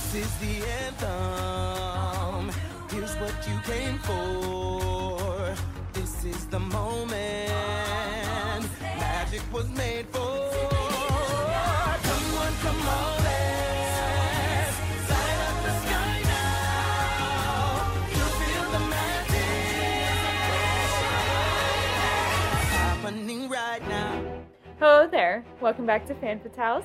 This is the anthem. Here's what you came for. This is the moment. Magic was made for. Come on, come on. Hello there. Welcome back to Fan Fatales.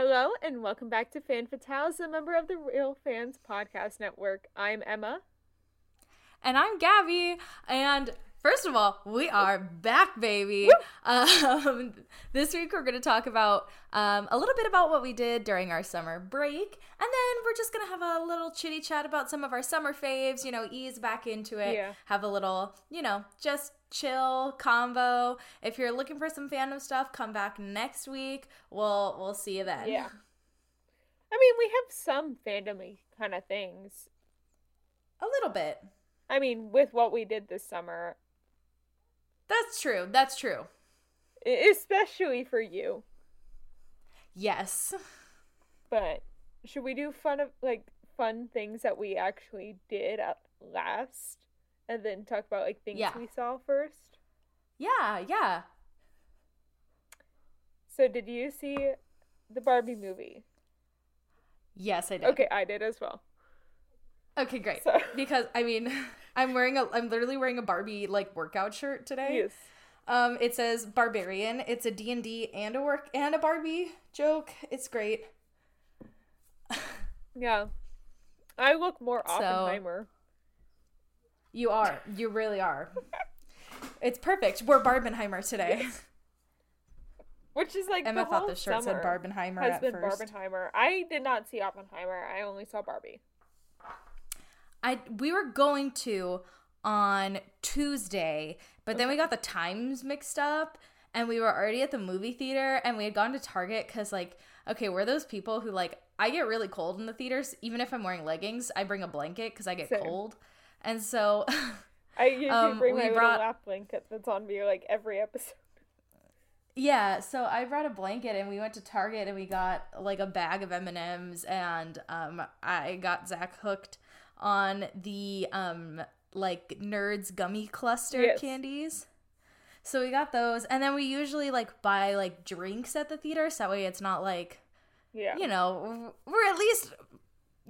Hello and welcome back to Fan Fatales, a member of the Real Fans Podcast Network. I'm Emma. And I'm Gaby. And first of all, we are back, baby. Um, this week we're going to talk about um, a little bit about what we did during our summer break. And then we're just going to have a little chitty chat about some of our summer faves, you know, ease back into it. Yeah. Have a little, you know, just chill combo. If you're looking for some fandom stuff, come back next week. We'll we'll see you then. Yeah. I mean, we have some fandomy kind of things. A little bit. I mean, with what we did this summer, That's true. That's true. especially for you. Yes. But should we do fun of like fun things that we actually did at last, and then talk about like things Yeah. we saw first? Yeah, yeah. So, did you see the Barbie movie? Yes, I did. Okay, I did as well. Okay, great. So- Because I mean, I'm wearing a I'm literally wearing a Barbie like workout shirt today. Yes. Um it says barbarian. It's a D&D and a work and a Barbie joke. It's great. Yeah. I look more So- Oppenheimer. You are. You really are. It's perfect. We're Barbenheimer today. Which is like Emma thought the shirt said Barbenheimer has at been first. Barbenheimer. I did not see Oppenheimer. I only saw Barbie. I we were going to on Tuesday, but then we got the times mixed up and we were already at the movie theater and we had gone to Target cuz like okay, we're those people who like I get really cold in the theaters even if I'm wearing leggings, I bring a blanket cuz I get Same. cold. And so I usually Um, bring we my brought- little lap blanket that's on me like every episode. Yeah, so I brought a blanket and we went to Target and we got like a bag of M&Ms and um I got Zach hooked on the um like nerds gummy cluster Yes. candies. So we got those and then we usually like buy like drinks at the theater so that way it's not like Yeah. you know, we're at least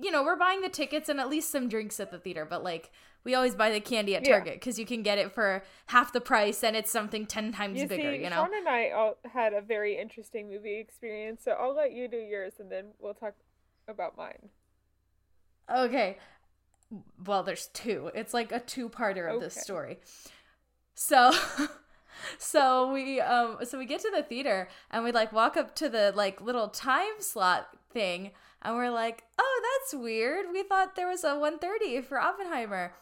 you know, we're buying the tickets and at least some drinks at the theater, but like we always buy the candy at Target because you can get it for half the price and it's something 10 times You bigger, see, you know? Sean and I all had a very interesting movie experience, so I'll let you do yours and then we'll talk about mine. Okay. Well, there's two. It's like a two-parter of this Okay. story. So so we um so we get to the theater and we like walk up to the like little time slot thing and we're like, "Oh, that's weird. We thought there was a 1:30 for Oppenheimer."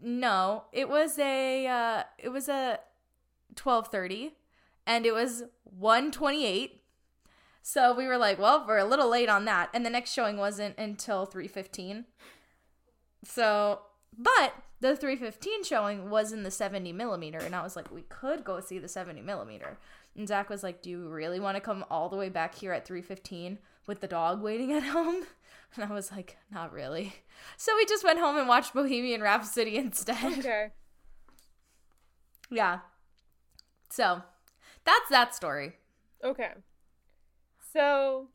No, it was a uh it was a 12:30 and it was 1:28. So we were like, well, we're a little late on that. And the next showing wasn't until 3:15. So, but the 315 showing was in the 70 millimeter, and I was like, we could go see the 70 millimeter. And Zach was like, Do you really want to come all the way back here at 315 with the dog waiting at home? And I was like, Not really. So we just went home and watched Bohemian Rhapsody instead. Okay. yeah. So that's that story. Okay. So,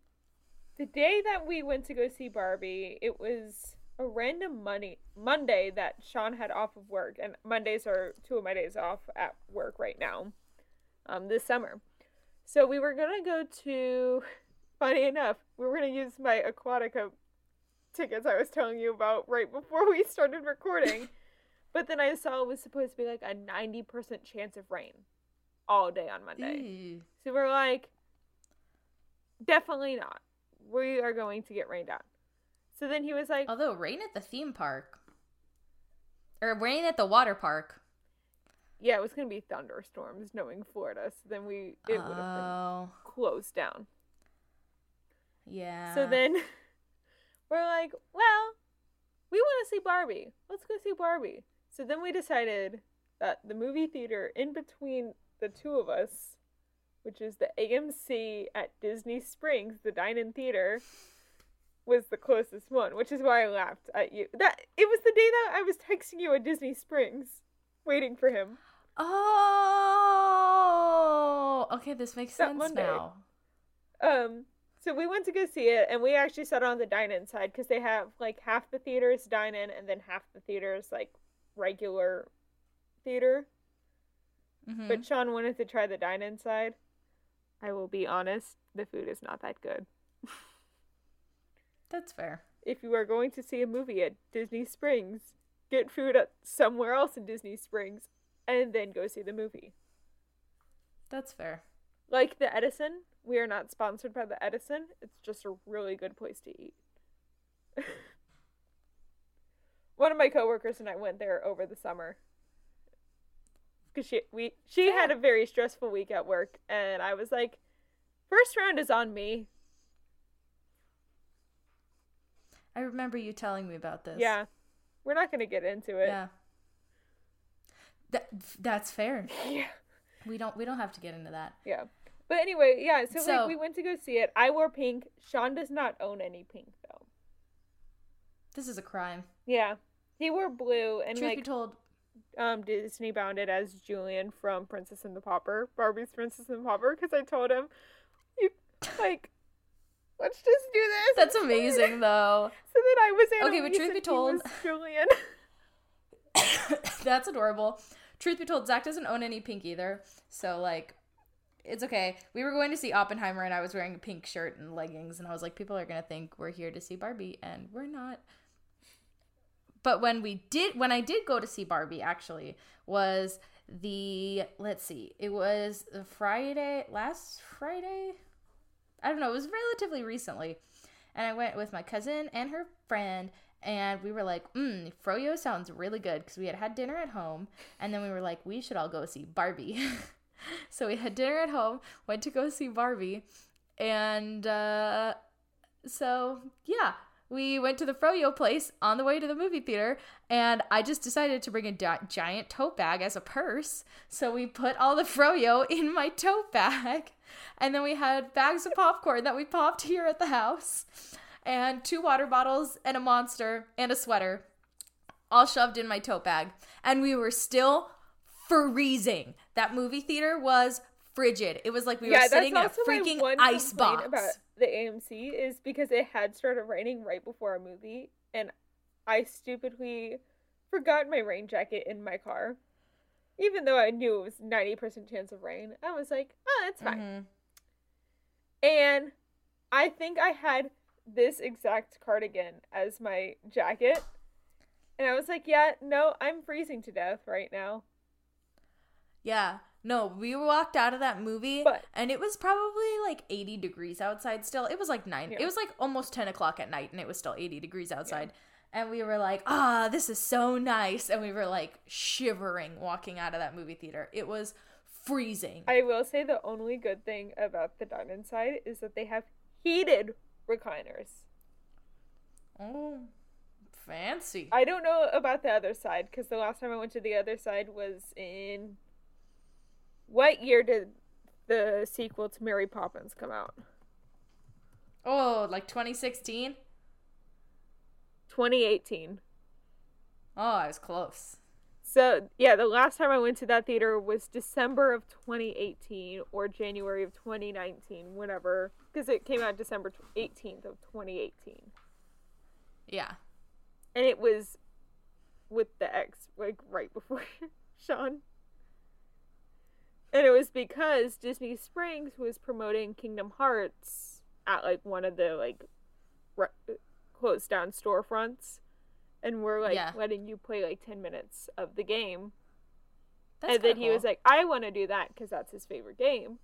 the day that we went to go see Barbie, it was a random money Monday that Sean had off of work, and Mondays are two of my days off at work right now, um, this summer. So we were gonna go to. Funny enough, we were gonna use my Aquatica tickets I was telling you about right before we started recording, but then I saw it was supposed to be like a ninety percent chance of rain all day on Monday. So we're like, definitely not. we are going to get rained on. So then he was like, Although rain at the theme park, or rain at the water park. yeah, it was going to be thunderstorms knowing Florida. So then we, it would have been Oh, closed down. yeah. So then we're like, well, we want to see Barbie. Let's go see Barbie. So then we decided that the movie theater in between the two of us, which is the AMC at Disney Springs, the dine-in theater, was the closest one, which is why I laughed at you. That it was the day that I was texting you at Disney Springs, waiting for him. Oh, okay. This makes That sense Monday. now. Um, so we went to go see it, and we actually sat on the dine-in side because they have like half the theaters dine-in, and then half the theaters like regular theater. Mhm. But Sean wanted to try the dine-in side. I will be honest, the food is not that good. That's fair. If you are going to see a movie at Disney Springs, get food at somewhere else in Disney Springs, and then go see the movie. That's fair. Like the Edison, we are not sponsored by the Edison. It's just a really good place to eat. One of my coworkers and I went there over the summer. Cause she we she had a very stressful week at work, and I was like, first round is on me. I remember you telling me about this. Yeah, we're not gonna get into it. Yeah. That that's fair. yeah, We don't we don't have to get into that. yeah. But anyway, yeah. So, So- like, we went to go see it. I wore pink. Sean does not own any pink though. This is a crime. Yeah, he wore blue and Truth like be told, um Disney bounded as Julian from Princess and the Pauper, Barbie's Princess and the Pauper, because I told him, you like, let's just do this. that's amazing though. So then I was Okay, but Annalise truth be told- Julian. that's adorable. Truth be told, Zach doesn't own any pink either. So like it's okay. We were going to see Oppenheimer and I was wearing a pink shirt and leggings and I was like, people are gonna think we're here to see Barbie and we're not. But when we did when I did go to see Barbie actually was the let's see, it was the Friday last Friday? I don't know, it was relatively recently. And I went with my cousin and her friend and we were like, mm, Froyo sounds really good because we had had dinner at home. And then we were like, we should all go see Barbie. so we had dinner at home, went to go see Barbie. And uh, so, yeah, we went to the Froyo place on the way to the movie theater. And I just decided to bring a gi- giant tote bag as a purse. So we put all the Froyo in my tote bag. And then we had bags of popcorn that we popped here at the house and two water bottles and a monster and a sweater all shoved in my tote bag. And we were still freezing. That movie theater was frigid. It was like we were sitting in a freaking ice box about the AMC is because it had started raining right before a movie, and I stupidly forgot my rain jacket in my car. Even though I knew it was ninety percent chance of rain, I was like, "Oh, it's fine." Mhm. And I think I had this exact cardigan as my jacket, and I was like, "Yeah, no, I'm freezing to death right now." yeah no we walked out of that movie But- and it was probably like 80 degrees outside still it was like 9 Yeah. it was like almost 10 o'clock at night and it was still 80 degrees outside and we were like ah this is so nice and we were like shivering walking out of that movie theater it was freezing I will say the only good thing about the Diamond Side is that they have heated recliners. oh fancy I don't know about the other side because the last time I went to the other side was in. What year did the sequel to Mary Poppins come out? oh like 2016 2018. oh i was close So, yeah, the last time I went to that theater was December of 2018 or January of 2019, whenever. Because it came out December 18th of 2018. yeah and it was with the ex like right before Sean. And it was because Disney Springs was promoting Kingdom Hearts at like one of the like re- closed down storefronts and we're like Yeah. letting you play like 10 minutes of the game. That's and then he was like, I want to do that because that's his favorite game.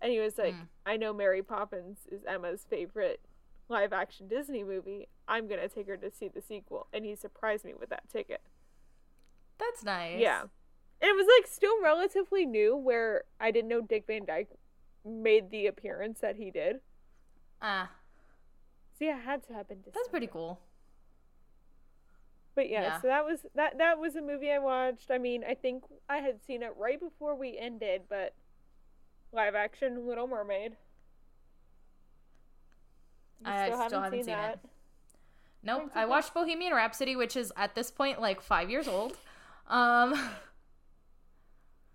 And he was like, Mm. I know Mary Poppins is Emma's favorite live action Disney movie, I'm gonna take her to see the sequel. And he surprised me with that ticket. That's nice. Yeah. And it was like still relatively new where I didn't know Dick Van Dyke made the appearance that he did. Ah, So yeah, it had to happen. that's pretty cool. But yeah, Yeah. so that was that that was a movie I watched. I mean, I think I had seen it right before we ended, but live action Little Mermaid. You I still haven't seen it. Nope. I okay. watched Bohemian Rhapsody, which is at this point like five years old. Um,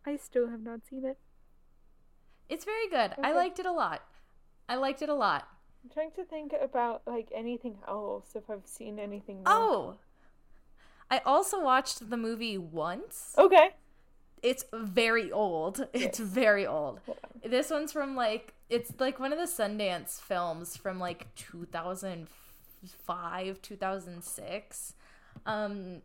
I still have not seen it. it's very good. I liked it a lot. I liked it a lot. I'm trying to think about like anything else if I've seen anything. New. Oh, I also watched the movie once. okay. It's very old. It's very old. This one's from like it's like one of the Sundance films from like 2005, 2006. Um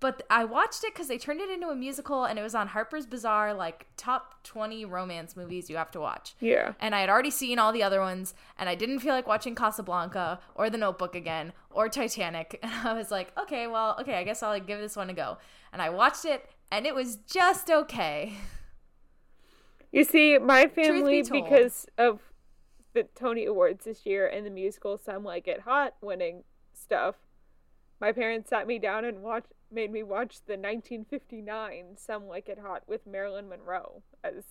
but I watched it cuz they turned it into a musical and it was on Harper's Bazaar like top 20 romance movies you have to watch. Yeah. And I had already seen all the other ones and I didn't feel like watching Casablanca or The Notebook again or Titanic. And I was like, "Okay, well, okay, I guess I'll like, give this one a go." And I watched it and it was just okay. You see, my family, told. because of the Tony Awards this year and the musical Some Like It Hot winning stuff, my parents sat me down and watched, made me watch the 1959 Some Like It Hot with Marilyn Monroe as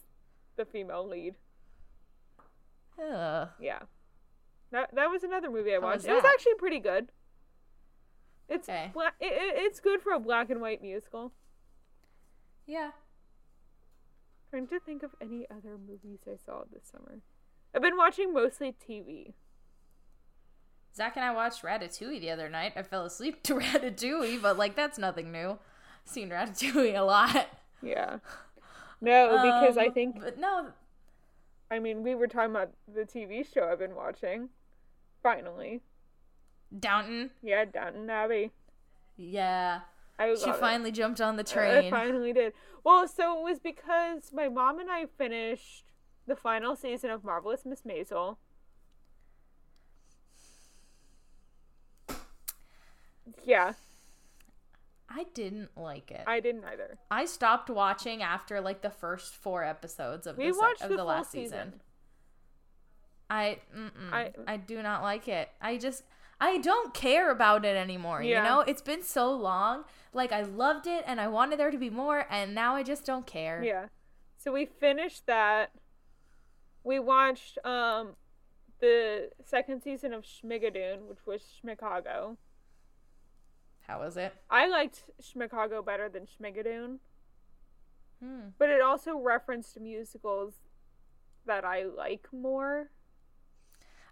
the female lead. Ugh. Yeah. That, that was another movie I How watched. was It was actually pretty good. It's Okay. bla- it, it- it's good for a black and white musical. Yeah. Trying to think of any other movies I saw this summer. I've been watching mostly TV. Zach and I watched Ratatouille the other night. I fell asleep to Ratatouille, but like that's nothing new. Seen Ratatouille a lot. Yeah. No, because I Um, think But no, I mean we were talking about the TV show I've been watching. Finally, Downton. yeah, Downton Abbey. Yeah. I She love it. finally jumped on the I train. finally did. Well, so it was because my mom and I finished the final season of Marvelous Miss Maisel. Yeah, I didn't like it. I didn't either. I stopped watching after like the first four episodes of We watched of the, the last season. season. I, I- I do not like it. I just I don't care about it anymore. Yeah. You know, it's been so long. Like I loved it and I wanted there to be more, and now I just don't care. Yeah. So we finished that. We watched um the second season of Schmigadoon, which was Schmicago. How was it? I liked Schmicago better than Schmigadoon, Hmm. but it also referenced musicals that I like more.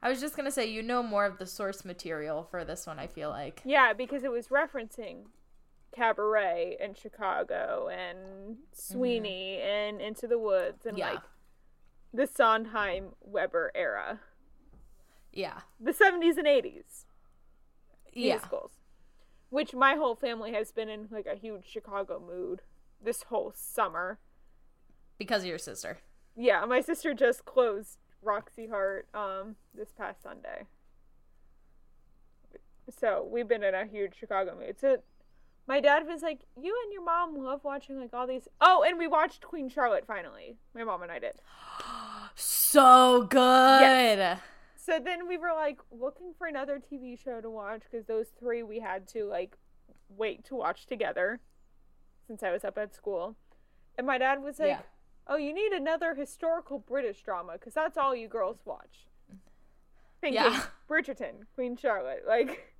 I was just gonna say you know more of the source material for this one. I feel like. Yeah, because it was referencing Cabaret and Chicago and Sweeney and Into the Woods and Mm-hmm. Yeah. like the Sondheim Webber era, Yeah. the 70s and 80s. Yeah. musicals, which my whole family has been in like a huge Chicago mood this whole summer. Because of your sister. Yeah, my sister just closed Roxie Hart um this past Sunday. So we've been in a huge Chicago mood. So my dad was like, "You and your mom love watching like all these." Oh, and we watched Queen Charlotte finally. My mom and I did. So good. So then we were like looking for another TV show to watch because those three we had to like wait to watch together since I was up at school. And my dad was like, Yeah. "Oh, you need another historical British drama because that's all you girls watch." Thinking Yeah. Bridgerton, Queen Charlotte, like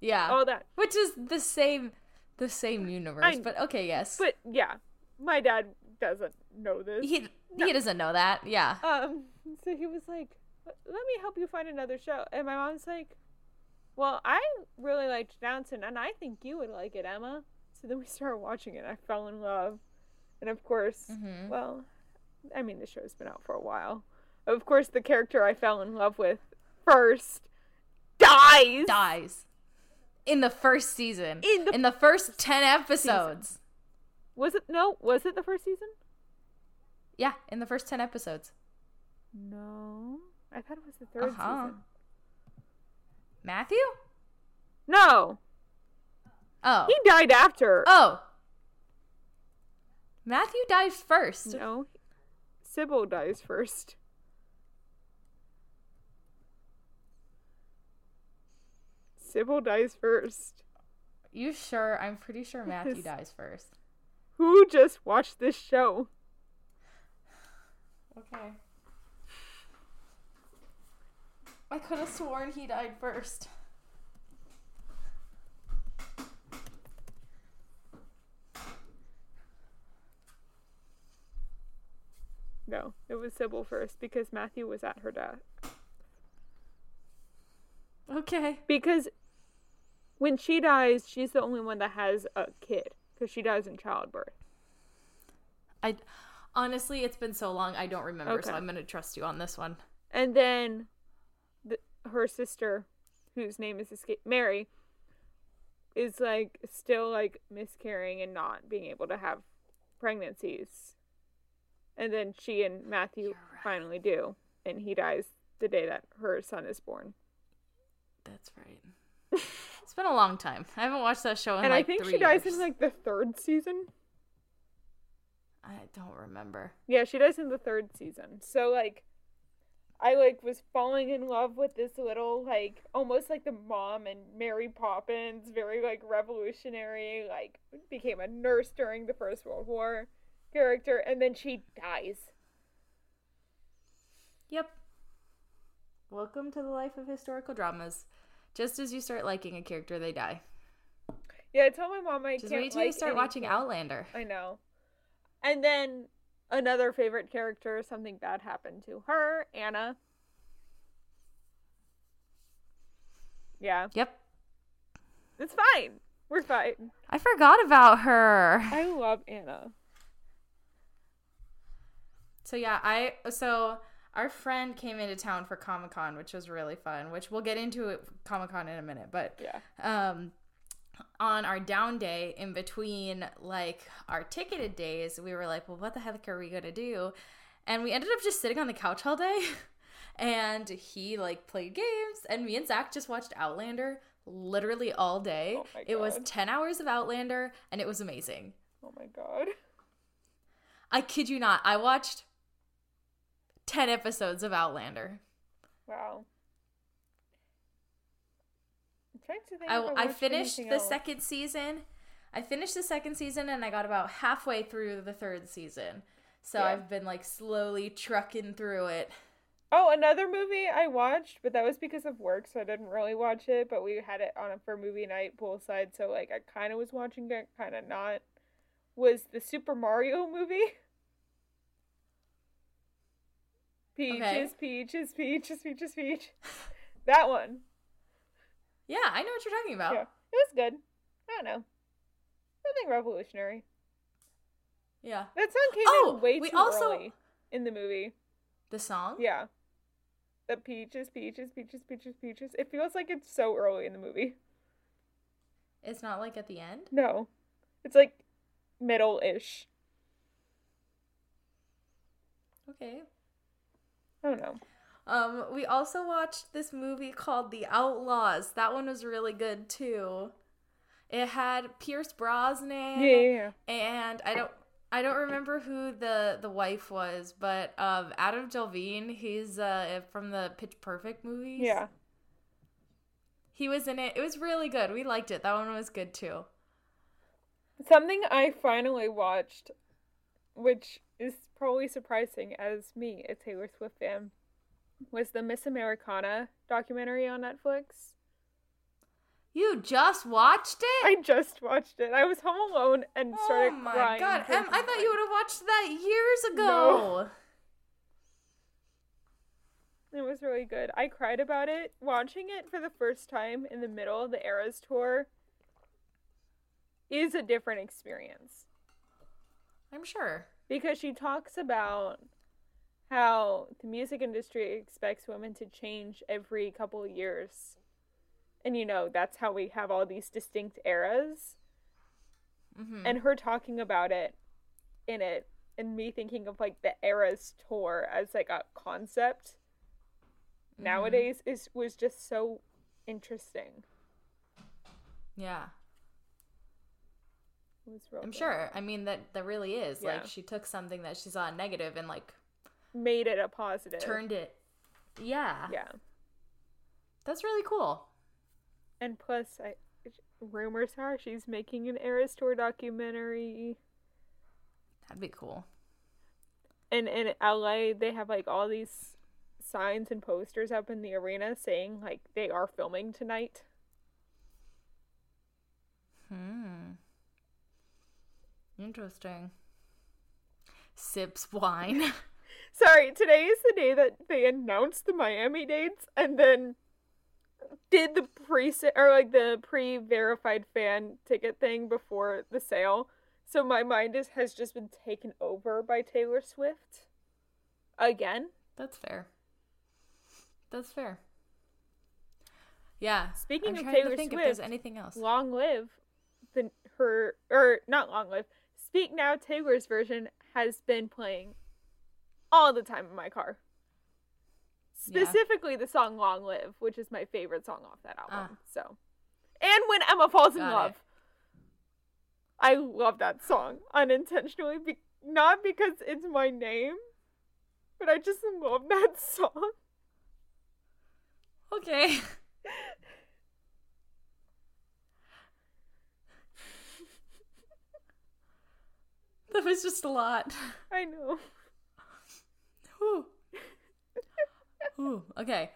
Yeah. all that. Which is the same the same universe. I- but okay, yes. But yeah, my dad doesn't know this. he No. he doesn't know that. Yeah. Um, so he was like, "Let me help you find another show." And my mom's like, "Well, I really liked Downton, and I think you would like it, Emma." So then we started watching it. I fell in love, and of course, Mhm. well, I mean, the show's been out for a while. Of course, the character I fell in love with first dies. Dies. In the first season. In the in the first 10 episodes. Was it no? Was it the first season? Yeah, in the first 10 episodes. No, I thought it was the 3rd Uh-huh. season. Matthew? No, Oh. he died after. oh. Matthew died first. No, Sybil dies first. Sybil dies first. You sure? I'm pretty sure Matthew Yes. dies first. Who just watched this show? Okay. I could have sworn he died first. No, it was Sybil first because Matthew was at her death. Okay. Because when she dies, she's the only one that has a kid because she dies in childbirth. I honestly, it's been so long, I don't remember, so I'm gonna trust you on this one. And then the, her sister, whose name is escape Mary, is like still like miscarrying and not being able to have pregnancies. And then she and Matthew right. finally do, and he dies the day that her son is born. That's right. it's been a long time. I haven't watched that show in and like I think three she dies years. in like the third season. I don't remember. Yeah, she dies in the third season. So like I like was falling in love with this little like almost like the mom and Mary Poppins, very like revolutionary, like became a nurse during the First World War character and then she dies. Yep. Welcome to the life of historical dramas. Just as you start liking a character, they die. Yeah, I told my mom I Just can't wait till you like start watching. Outlander. I know. And then another favorite character, something bad happened to her, Anna. Yeah, Yep. it's fine. We're fine. I forgot about her. I love Anna. So yeah, I so our friend came into town for Comic Con, which was really fun. Which we'll get into Comic Con in a minute, but Yeah. um on our down day in between like our ticketed days we were like well what the heck are we gonna do? And we ended up just sitting on the couch all day. And he like played games and me and zach just watched outlander literally all day. Oh it was 10 hours of outlander and it was amazing. Oh my god. i kid you not i watched 10 episodes of outlander. Wow. I'm trying to think. I, I finished the else. second season. I finished the second season and I got about halfway through the third season. So Yeah. I've been like slowly trucking through it. Oh, another movie I watched, but that was because of work, so I didn't really watch it. But we had it on for movie night poolside, so like I kind of was watching it, kind of not. Was the Super Mario movie? Peaches, Okay. peaches, peaches, peaches, peach. That one. Yeah, I know what you're talking about. Yeah, it was good. I don't know. Nothing revolutionary. Yeah. That song came Oh, in way we too also- early in the movie. The song? Yeah. The peaches, peaches, peaches, peaches, peaches. It feels like it's so early in the movie. It's not like at the end. No. It's like middle ish. Okay. I don't know. Um, we also watched this movie called The Outlaws. That one was really good too. It had Pierce Brosnan. Yeah, yeah, yeah. and I don't I don't remember who the the wife was, but um Adam Devine, he's uh from the Pitch Perfect movies. Yeah. He was in it. It was really good. We liked it. That one was good too. Something I finally watched, which is probably surprising as me, a Taylor Swift fan, was the Miss Americana documentary on Netflix. You just watched it? I just watched it. I was home alone and oh started crying. oh my crying. god. Em, I thought you would have watched that years ago. It was really good. I cried about it watching it for the first time in the middle of the Eras tour. Is a different experience I'm sure. because she talks about how the music industry expects women to change every couple of years. And you know, that's how we have all these distinct eras. hmm And her talking about it in it and me thinking of like the Eras tour as like a concept Mm-hmm. nowadays is was just so interesting. Yeah. Was I'm good. sure. I mean that that really is. Yeah. Like she took something that she saw negative and like Made it a positive. turned it. Yeah. Yeah. That's really cool. And plus, I rumors are she's making an Eras Tour documentary. That'd be cool. And in LA, they have like all these signs and posters up in the arena saying like they are filming tonight. Hmm. Interesting. Sips wine. Sorry, today is the day that they announced the Miami dates and then did the pre or like the pre-verified fan ticket thing before the sale. So my mind is has just been taken over by Taylor Swift again. That's fair. That's fair. Yeah. Speaking I'm of Taylor Swift, if there's anything else. Long live the her or not long live. Speak Now Taylor's version has been playing all the time in my car. Yeah. Specifically the song Long Live, which is my favorite song off that album. Ah. So and when Emma falls in Got it. love. I love that song unintentionally be- not because it's my name, but I just love that song. Okay. that was just a lot. I know. Whew. Ooh, okay.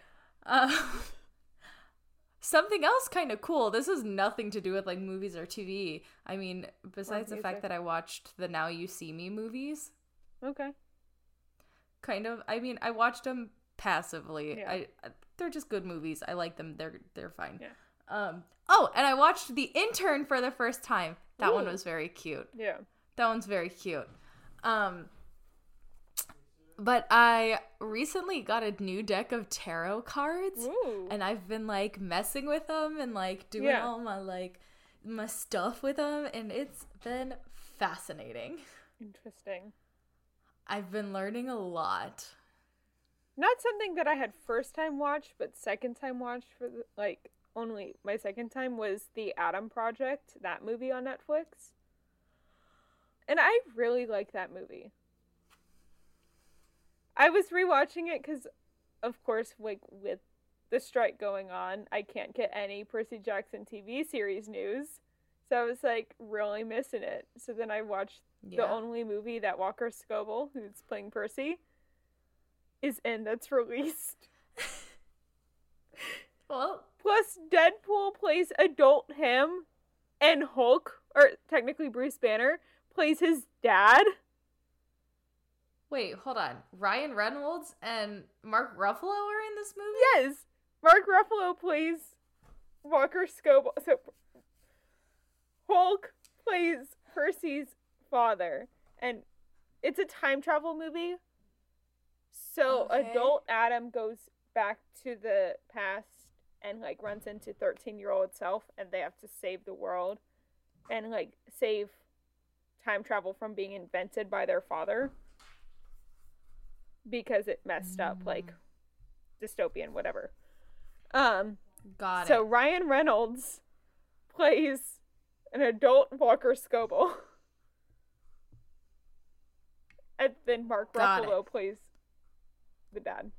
Uh, something else kind of cool. This has nothing to do with like movies or TV. I mean, besides the fact that I watched the Now You See Me movies, Okay. kind of. I mean, I watched them passively. Yeah. I they're just good movies. I like them. They're they're fine. Yeah. Um. Oh, and I watched The Intern for the first time. That one was very cute. Yeah. That one's very cute. Um but I recently got a new deck of tarot cards Ooh. and I've been like messing with them and like doing Yeah. all my like my stuff with them and it's been fascinating. Interesting. I've been learning a lot. Not something that I had first time watched, but second time watched for the, like only my second time was the Adam Project, that movie on Netflix. And I really like that movie. I was rewatching it cuz of course like with the strike going on, I can't get any Percy Jackson TV series news. So I was like really missing it. So then I watched the only movie that Walker Scobell, who's playing Percy, is in that's released. Well, Plus, Deadpool plays adult him, and Hulk, or technically Bruce Banner, plays his dad. Wait, hold on. Ryan Reynolds and Mark Ruffalo are in this movie? Yes, Mark Ruffalo plays Walker Scobell. So Hulk plays Percy's father, and it's a time travel movie. So Okay. adult Adam goes back to the past and like runs into 13 year old self, and they have to save the world and like save time travel from being invented by their father because it messed up like dystopian whatever. Um Got so it. So Ryan Reynolds plays an adult Walker Scobell. And then Mark Got it. Ruffalo plays the dad.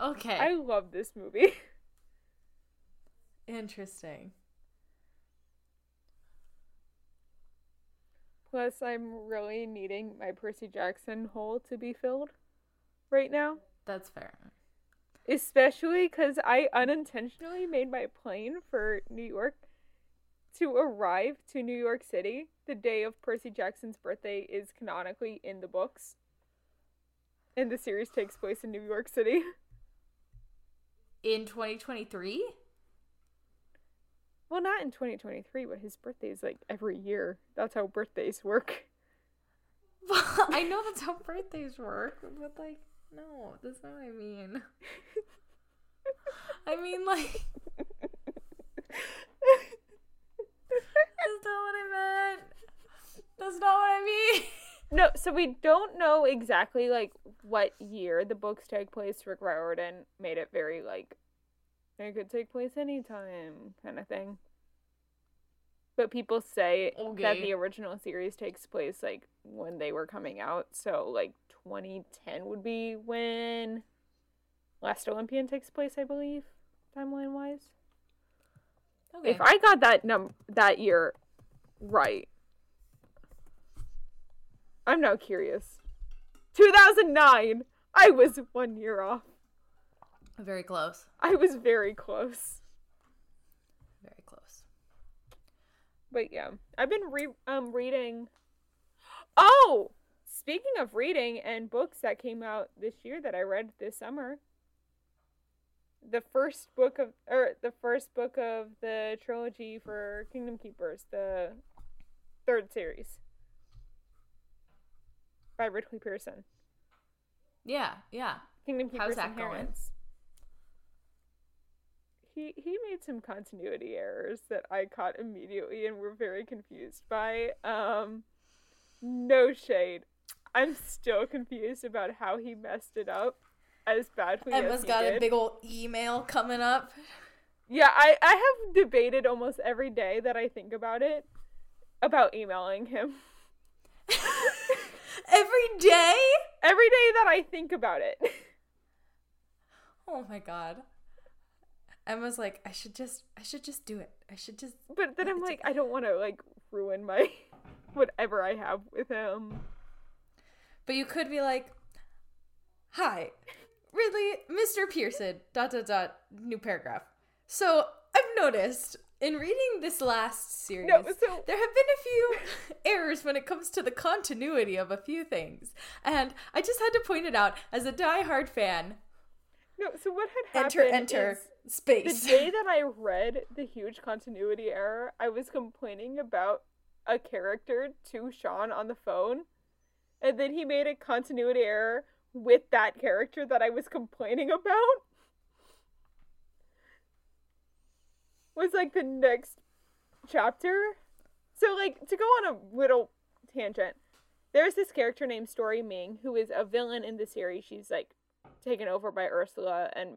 Okay. I love this movie. Interesting. Plus, I'm really needing my Percy Jackson hole to be filled right now. That's fair. Especially because I unintentionally made my plane for New York to arrive to New York City the day of Percy Jackson's birthday is canonically in the books. And the series takes place in New York City. In 2023? Well, not in 2023, but his birthday is like every year. That's how birthdays work. I know that's how birthdays work, but like, no, that's not what I mean. I mean, like, that's not what I meant. That's not what I mean. No, so we don't know exactly like what year the books take place. Rick Riordan made it very like it could take place anytime kind of thing. But people say that the original series takes place like when they were coming out. So like 2010 would be when Last Olympian takes place, I believe, timeline wise. Okay. If I got that num that year right, I'm now curious. 2009. I was one year off. Very close. I was very close. Very close. But yeah, I've been re- um reading. Oh, speaking of reading and books that came out this year that I read this summer. The first book of or the first book of the trilogy for Kingdom Keepers, the third series by Ridley Pearson. Yeah, yeah. Kingdom Keepers How's that going? He he made some continuity errors that I caught immediately and were very confused by. Um no shade. I'm still confused about how he messed it up as badly as Emma's he got did. a big old email coming up. Yeah, I I have debated almost every day that I think about it about emailing him. Every day? Every day that I think about it. Oh my god. Emma's like, I should just I should just do it. I should just But then I'm like, I don't want to like ruin my whatever I have with him. But you could be like, Hi, Ridley, Mr. Pearson, dot dot dot, new paragraph. So I've noticed in reading this last series, No, so there have been a few errors when it comes to the continuity of a few things. And I just had to point it out as a die-hard fan. no, so what had Enter, happened enter, is space. the day that I read the huge continuity error, I was complaining about a character to Sean on the phone, and then he made a continuity error with that character that I was complaining about. Was like the next chapter. So like to go on a little tangent, there's this character named Storey Ming who is a villain in the series. She's like taken over by Ursula and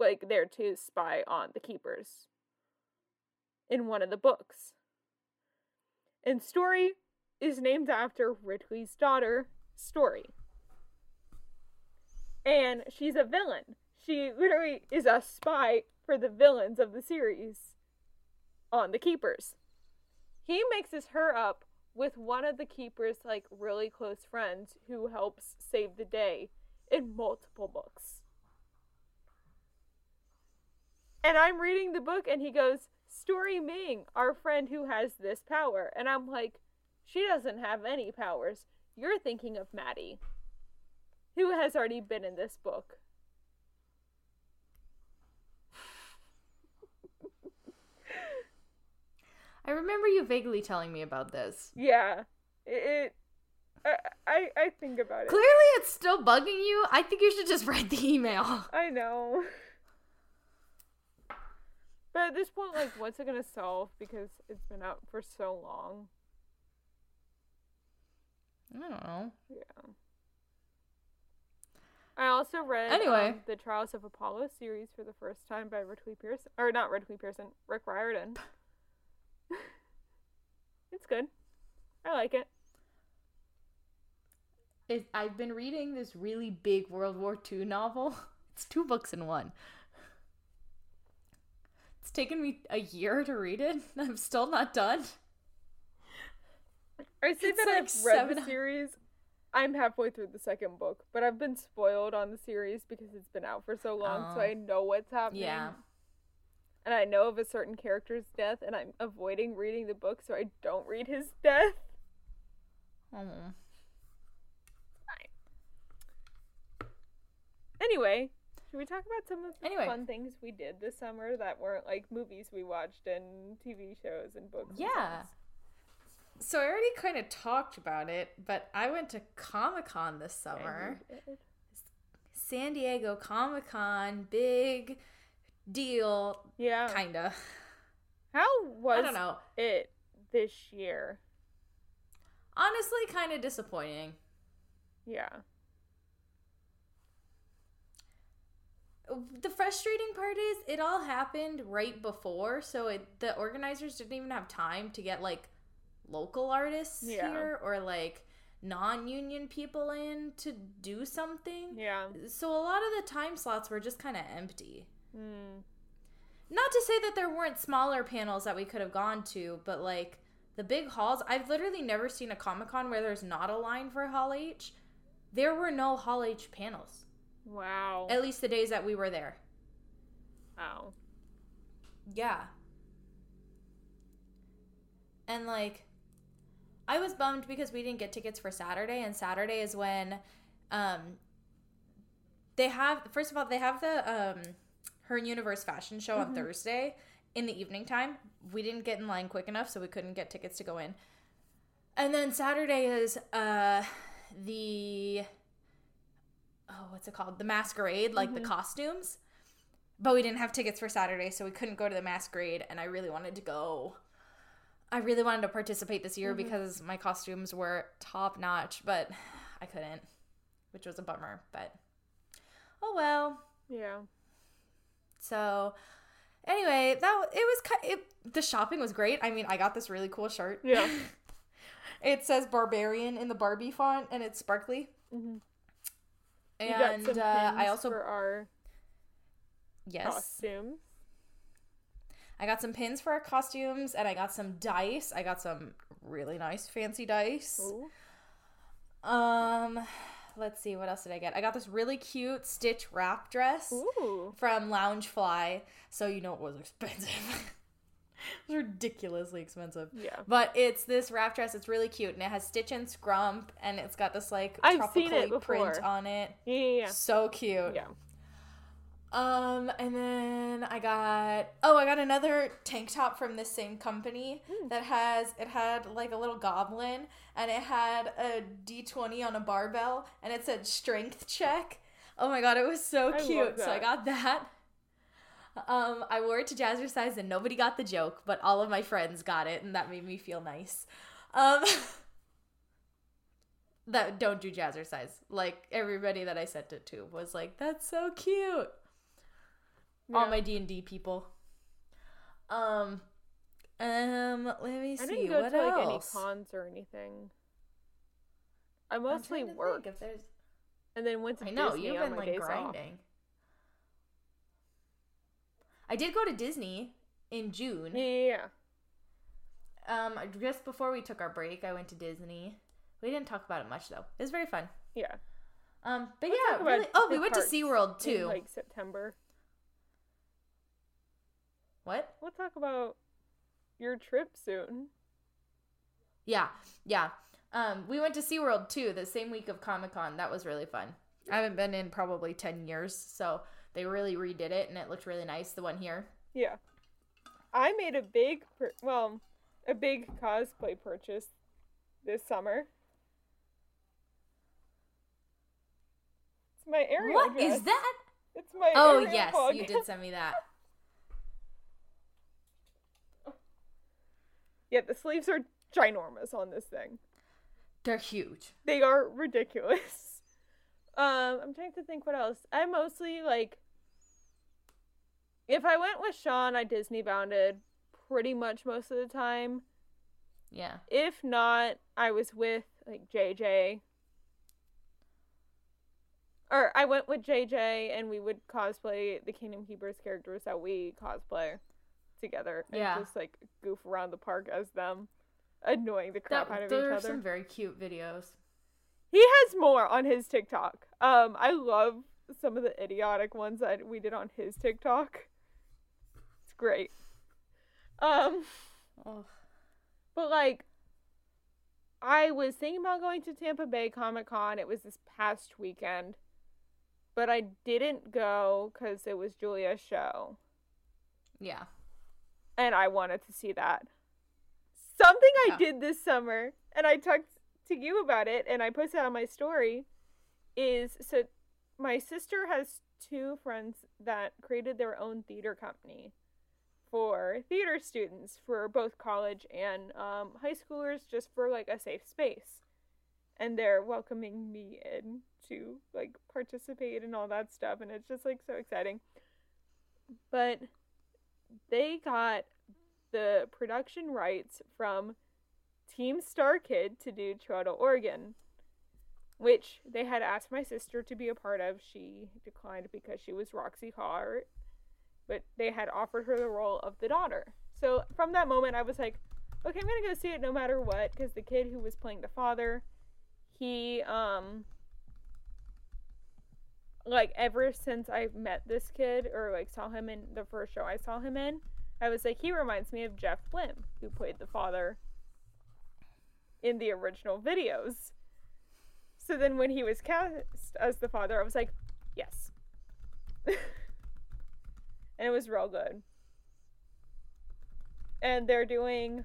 like there to spy on the keepers in one of the books. And Storey is named after Ridley's daughter, Storey. And she's a villain. She literally is a spy for the villains of the series on the keepers. He mixes her up with one of the keepers like really close friends who helps save the day in multiple books. And I'm reading the book and he goes, Storey Ming, our friend who has this power. And I'm like, she doesn't have any powers. You're thinking of Maddie, who has already been in this book. I remember you vaguely telling me about this. Yeah. It, it I, I I think about it. Clearly, it's still bugging you. I think you should just write the email. I know. But at this point, like, what's it gonna solve? Because it's been out for so long. I don't know. Yeah. I also read Anyway. um, the Trials of Apollo series for the first time by Ridley Pearson, or not Ridley Pearson, Rick Riordan. it's good. I like it. It, I've been reading this really big World War II novel. It's two books in one. It's taken me a year to read it. I'm still not done. I say It's that like I've read seven- the series. I'm halfway through the second book, but I've been spoiled on the series because it's been out for so long, so Oh. I know what's happening. Yeah. And I know of a certain character's death, and I'm avoiding reading the book so I don't read his death. Oh. Anyway, should we talk about some of the Anyway. fun things we did this summer that weren't like movies we watched and TV shows and books? Yeah. songs? So I already kind of talked about it, but I went to Comic Con this summer. Yeah, you did. San Diego Comic Con, big deal, Yeah. kinda. How was I don't know. it this year? honestly kind of disappointing. Yeah. The frustrating part is it all happened right before, so it the organizers didn't even have time to get like local artists Yeah. here or like non-union people in to do something. Yeah. So a lot of the time slots were just kind of empty. Mm. Not to say that there weren't smaller panels that we could have gone to, but like the big halls, I've literally never seen a Comic Con where there's not a line for Hall H. There were no Hall H panels, Wow. at least the days that we were there. Wow. Yeah. And like I was bummed because we didn't get tickets for Saturday and Saturday is when um they have first of all they have the um her universe fashion show on Thursday in the evening time. We didn't get in line quick enough so we couldn't get tickets to go in. And then Saturday is uh the oh what's it called? The masquerade, like the costumes but we didn't have tickets for Saturday, so we couldn't go to the masquerade, and I really wanted to go. I really wanted to participate this year because my costumes were top notch, but I couldn't, which was a bummer. But oh well. Yeah. So anyway, that it was it. The shopping was great. I mean, I got this really cool shirt. Yeah. It says barbarian in the Barbie font, and it's sparkly. Mhm. And some uh, I also for our yes. costumes. I got some pins for our costumes and I got some dice. I got some really nice fancy dice. Ooh. Um let's see what else did I get? I got this really cute Stitch wrap dress Ooh. from Loungefly, so you know it was expensive. it was ridiculously expensive. Yeah. But it's this wrap dress. It's really cute, and it has Stitch and Scrump, and it's got this like I've seen it tropical print on it. Yeah. Yeah. yeah. So cute. Yeah. Um, and then I got oh, I got another tank top from this same company Hmm. that has it had like a little goblin and it had a D twenty on a barbell and it said strength check. Oh my god, it was so I cute. So I got that. Um, I wore it to Jazzercise and nobody got the joke, but all of my friends got it, and that made me feel nice. Um, that don't do Jazzercise. Like everybody that I sent it to was like, "That's so cute." all my D and D people. Um, um, let me see. I didn't go what to like any cons or anything. I I'm mostly trying to worked think if there's. and then went to I know Disney you've been like days off. I did go to Disney in June. Yeah. Um, just before we took our break, I went to Disney. We didn't talk about it much though. It was very fun. yeah. Um, but We'll yeah, really. Oh, we went to SeaWorld in, too. like September. what? We'll talk about your trip soon. Yeah, yeah. Um, we went to SeaWorld too the same week of Comic Con. That was really fun. I haven't been in probably 10 years, so they really redid it and it looked really nice, the one here. Yeah. I made a big, pur- well, a big cosplay purchase this summer. It's my Ariel What dress. is that? It's my Oh, Ariel yes, mug. you did send me that. yeah, the sleeves are ginormous on this thing. They're huge. They are ridiculous. Um, I'm trying to think what else. I mostly like if I went with Sean, I Disney bounded pretty much most of the time. Yeah. If not, I was with like JJ. Or I went with JJ and we would cosplay the Kingdom Keepers characters that we cosplay together and Yeah. just like goof around the park as them, annoying the crap out That, of there are other. some very cute videos. He has more on his TikTok. Um, I love some of the idiotic ones that we did on his TikTok. It's great. Um, Oh. but like, I was thinking about going to Tampa Bay Comic Con. It was this past weekend, but I didn't go because it was Julia's show, Yeah. and I wanted to see that. Something I Yeah. did this summer, and I talked to you about it, and I posted on my story, is so my sister has two friends that created their own theater company for theater students for both college and um, high schoolers just for like a safe space. And they're welcoming me in to like participate and all that stuff and it's just like so exciting. But they got the production rights from team star kid to do Trail to Oregon, which they had asked my sister to be a part of. She declined because she was Roxie Hart, but they had offered her the role of the daughter. So from that moment, I was like, okay, I'm gonna go see it no matter what, because the kid who was playing the father, he um. Like ever since I met this kid or like saw him in the first show I saw him in, I was like, he reminds me of Jeff Blim, who played the father in the original videos. So then when he was cast as the father, I was like, yes. and it was real good. And they're doing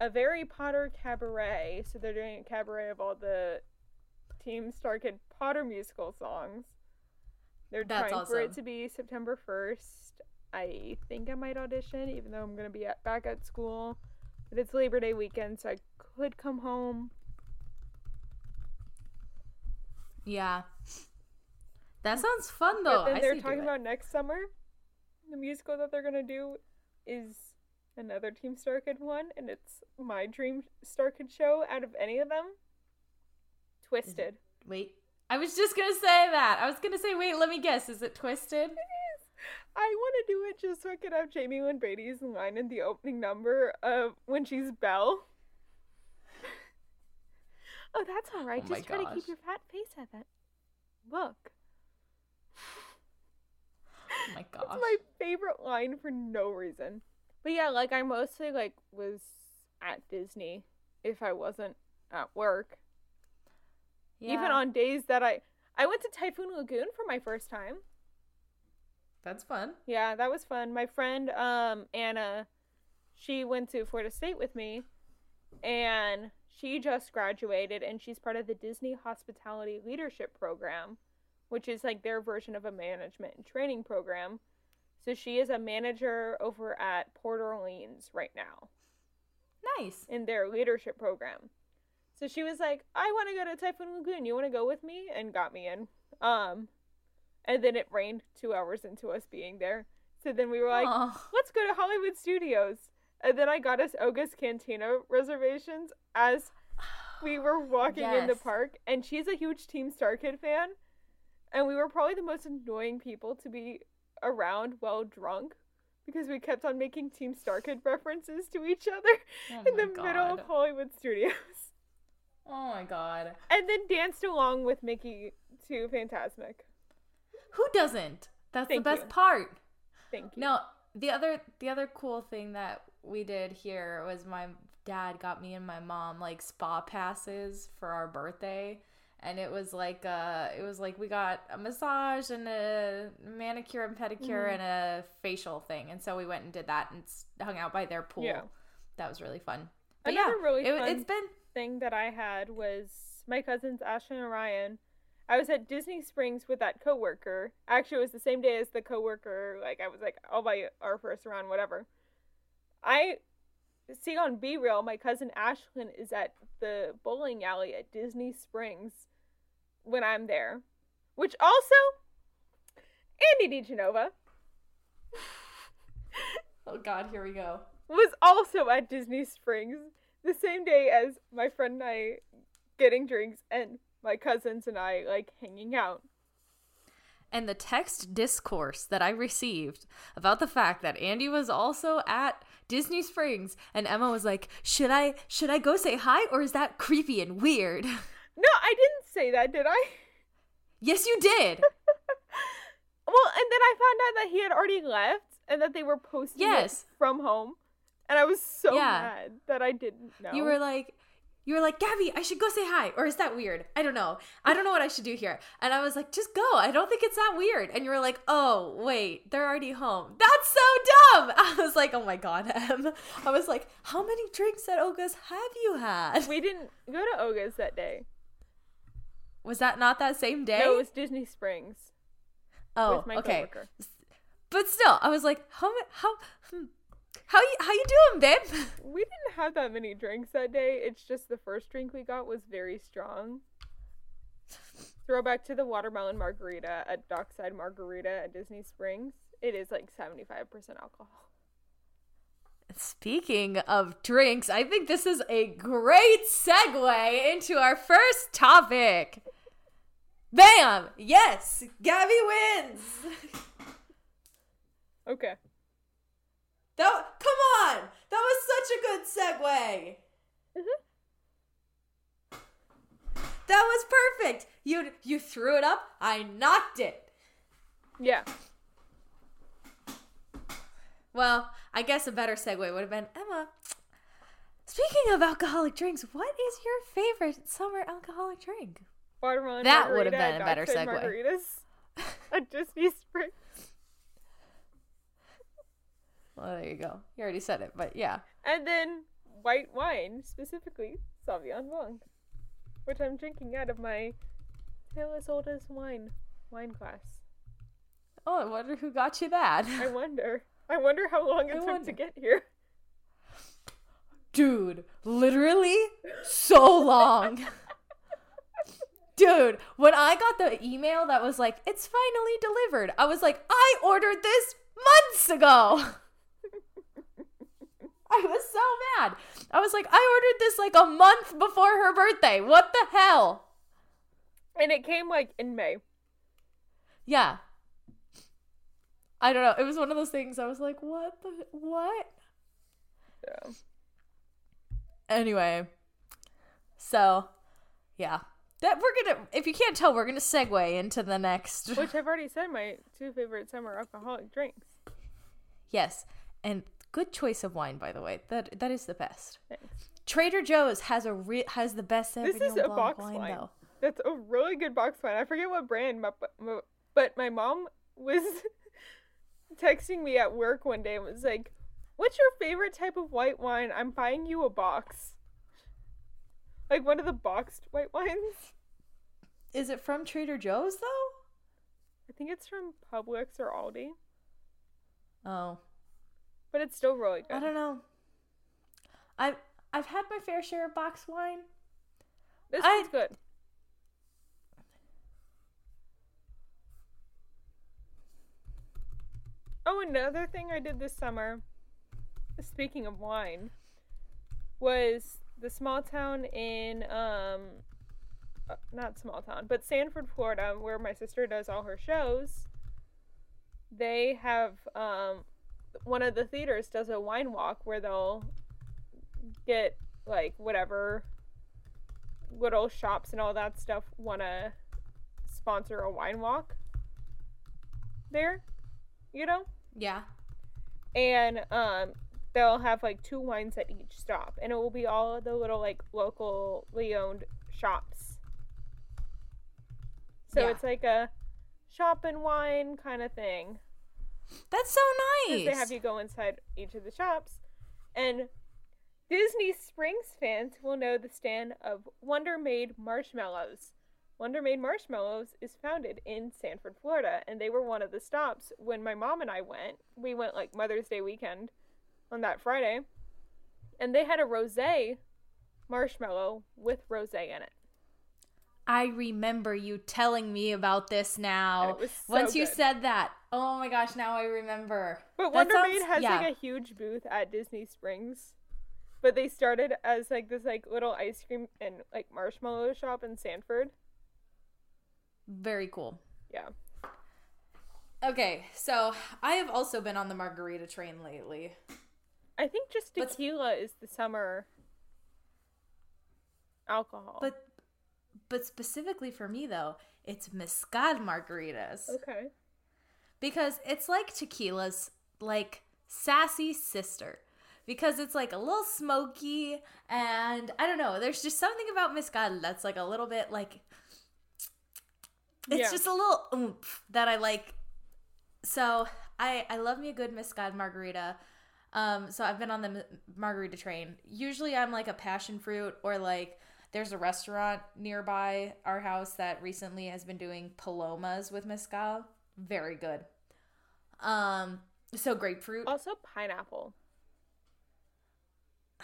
a very Potter cabaret. So they're doing a cabaret of all the Team Star Kid Potter musical songs. They're That's trying for it to be September 1st. I think I might audition, even though I'm going to be at, back at school. But it's Labor Day weekend, so I could come home. Yeah. That sounds fun though. but then they're talking about next summer. The musical that they're going to do is another Team Star Kid one, and it's my dream Star Kid show out of any of them. Twisted. Wait. I was just gonna say that. I was gonna say, wait, let me guess. Is it twisted? I want to do it just so I could have Jaime Lyn Beatty's line in the opening number of when she's Belle. Oh, that's all right. Oh just try to keep your fat face at that. Look, Oh my gosh. it's my favorite line for no reason. But yeah, like I mostly like was at Disney if I wasn't at work. Yeah. Even on days that I I went to Typhoon Lagoon for my first time. That's fun. Yeah, that was fun. My friend um Anna, she went to Florida State with me and she just graduated and she's part of the Disney Hospitality Leadership Program, which is like their version of a management and training program. So she is a manager over at Port Orleans right now Nice. in their leadership program. So she was like, "I want to go to Typhoon Lagoon. You want to go with me?" and got me in. Um, and then it rained two hours into us being there. So then we were like, Aw. "Let's go to Hollywood Studios." And then I got us Oga's Cantina reservations as we were walking in the park, and she's a huge Team Star Kid fan, and we were probably the most annoying people to be around while drunk. Because we kept on making Team Star Kid references to each other Oh in the middle of Hollywood Studios. Oh my god. And then danced along with Mickey to Fantasmic. Who doesn't? That's Thank the best you. part. Thank you. No, the other the other cool thing that we did here was my dad got me and my mom like spa passes for our birthday. And it was like uh it was like we got a massage and a manicure and pedicure Mhm. and a facial thing. And so we went and did that and hung out by their pool. Yeah. That was really fun. But Another yeah, really it, fun it's been thing that I had was my cousins Ashley and Ryan. I was at Disney Springs with that coworker. Actually, it was the same day as the coworker. Like I was like, I'll buy our first round, whatever. I see on BeReal, my cousin Ashlyn is at the bowling alley at Disney Springs when I'm there, which also Andy DiGenova Oh god, here we go. was also at Disney Springs the same day as my friend and I getting drinks and my cousins and I like hanging out. and the text discourse that I received about the fact that Andy was also at Disney Springs and Emma was like, "Should I should I go say hi or is that creepy and weird?" No, I didn't say that, did I? yes, you did. Well, and then I found out that he had already left and that they were posting Yes. from home. And I was so Yeah. mad that I didn't know. You were like you were like, "Gaby, I should go say hi." Or is that weird? I don't know. I don't know what I should do here. And I was like, "Just go. I don't think it's that weird." And you were like, "Oh, wait. They're already home." That's so dumb. I was like, "Oh my god, Em." I was like, "How many drinks at Oga's have you had?" we didn't go to Oga's that day. Was that not that same day? No, it was Disney Springs oh, with my okay. coworker. but still, I was like, how how hmm, how you how you doing, babe? We didn't have that many drinks that day. It's just the first drink we got was very strong. Throwback to the watermelon margarita at Dockside Margarita at Disney Springs. It is like 75% alcohol. Speaking of drinks, I think this is a great segue into our first topic. Bam! Yes, Gaby wins. Okay. That come on, that was such a good segue. That was perfect. You you threw it up. I knocked it. Yeah. Well, I guess a better segue would have been Emma. Speaking of alcoholic drinks, what is your favorite summer alcoholic drink? Watermelon That would have been a better segue. Margaritas at Disney Springs. Well, there you go. You already said it, but yeah. And then white wine, specifically Sauvignon Blanc, which I'm drinking out of my tale as old as wine wine glass. Oh, I wonder who got you that. I wonder. I wonder how long it I took wonder. to get here. Dude, literally so long. Dude, when I got the email that was like, it's finally delivered, I was like, I ordered this months ago. I was so mad. I was like, I ordered this like a month before her birthday. What the hell? And it came like in May. Yeah. I don't know. It was one of those things I was like, what the what? So Anyway, so yeah, that we're gonna. If you can't tell, we're gonna segue into the next. which I've already said my two favorite summer alcoholic drinks. yes, and good choice of wine, by the way. That that is the best. Thanks. Trader Joe's has a re- has the best This Sauvignon is a Blanc box wine wine. though. That's a really good box wine. I forget what brand, but, but my mom was texting me at work one day and was like, "What's your favorite type of white wine? I'm buying you a box." Like one of the boxed white wines. Is it from Trader Joe's though? I think it's from Publix or Aldi, Oh, but it's still really good. I don't know. I've I've had my fair share of box wine. This I- one's good. Oh, another thing I did this summer, speaking of wine, was the small town in um uh, not small town, but Sanford, Florida, where my sister does all her shows. They have um one of the theaters does a wine walk where they'll get like whatever little shops and all that stuff want to sponsor a wine walk there, you know? Yeah. And um they'll have like two wines at each stop and it will be all the little like locally owned shops. So Yeah. it's like a shop and wine kind of thing. That's so nice. They have you go inside each of the shops. And Disney Springs fans will know the stand of Wonder Made Marshmallows. Wonder Made Marshmallows is founded in Sanford, Florida, and they were one of the stops when my mom and I went. We went like Mother's Day weekend on that Friday, and they had a rosé marshmallow with rosé in it. I remember you telling me about this now. it was so Once you good. said that, oh my gosh, now I remember. But Wonder sounds- Maid has yeah. like a huge booth at Disney Springs. But they started as like this like little ice cream and like marshmallow shop in Sanford. Very cool. Yeah. Okay, so I have also been on the margarita train lately. I think just But- tequila is the summer alcohol. But but specifically for me though, it's mezcal margaritas. okay. Because it's like tequila's like sassy sister. Because it's like a little smoky and I don't know, there's just something about mezcal that's like a little bit like it's Yeah. just a little oomph that I like. So I I love me a good mezcal margarita. Um, so I've been on the margarita train. Usually I'm like a passion fruit or like there's a restaurant nearby our house that recently has been doing palomas with mezcal. Very good. Um, so grapefruit. Also pineapple.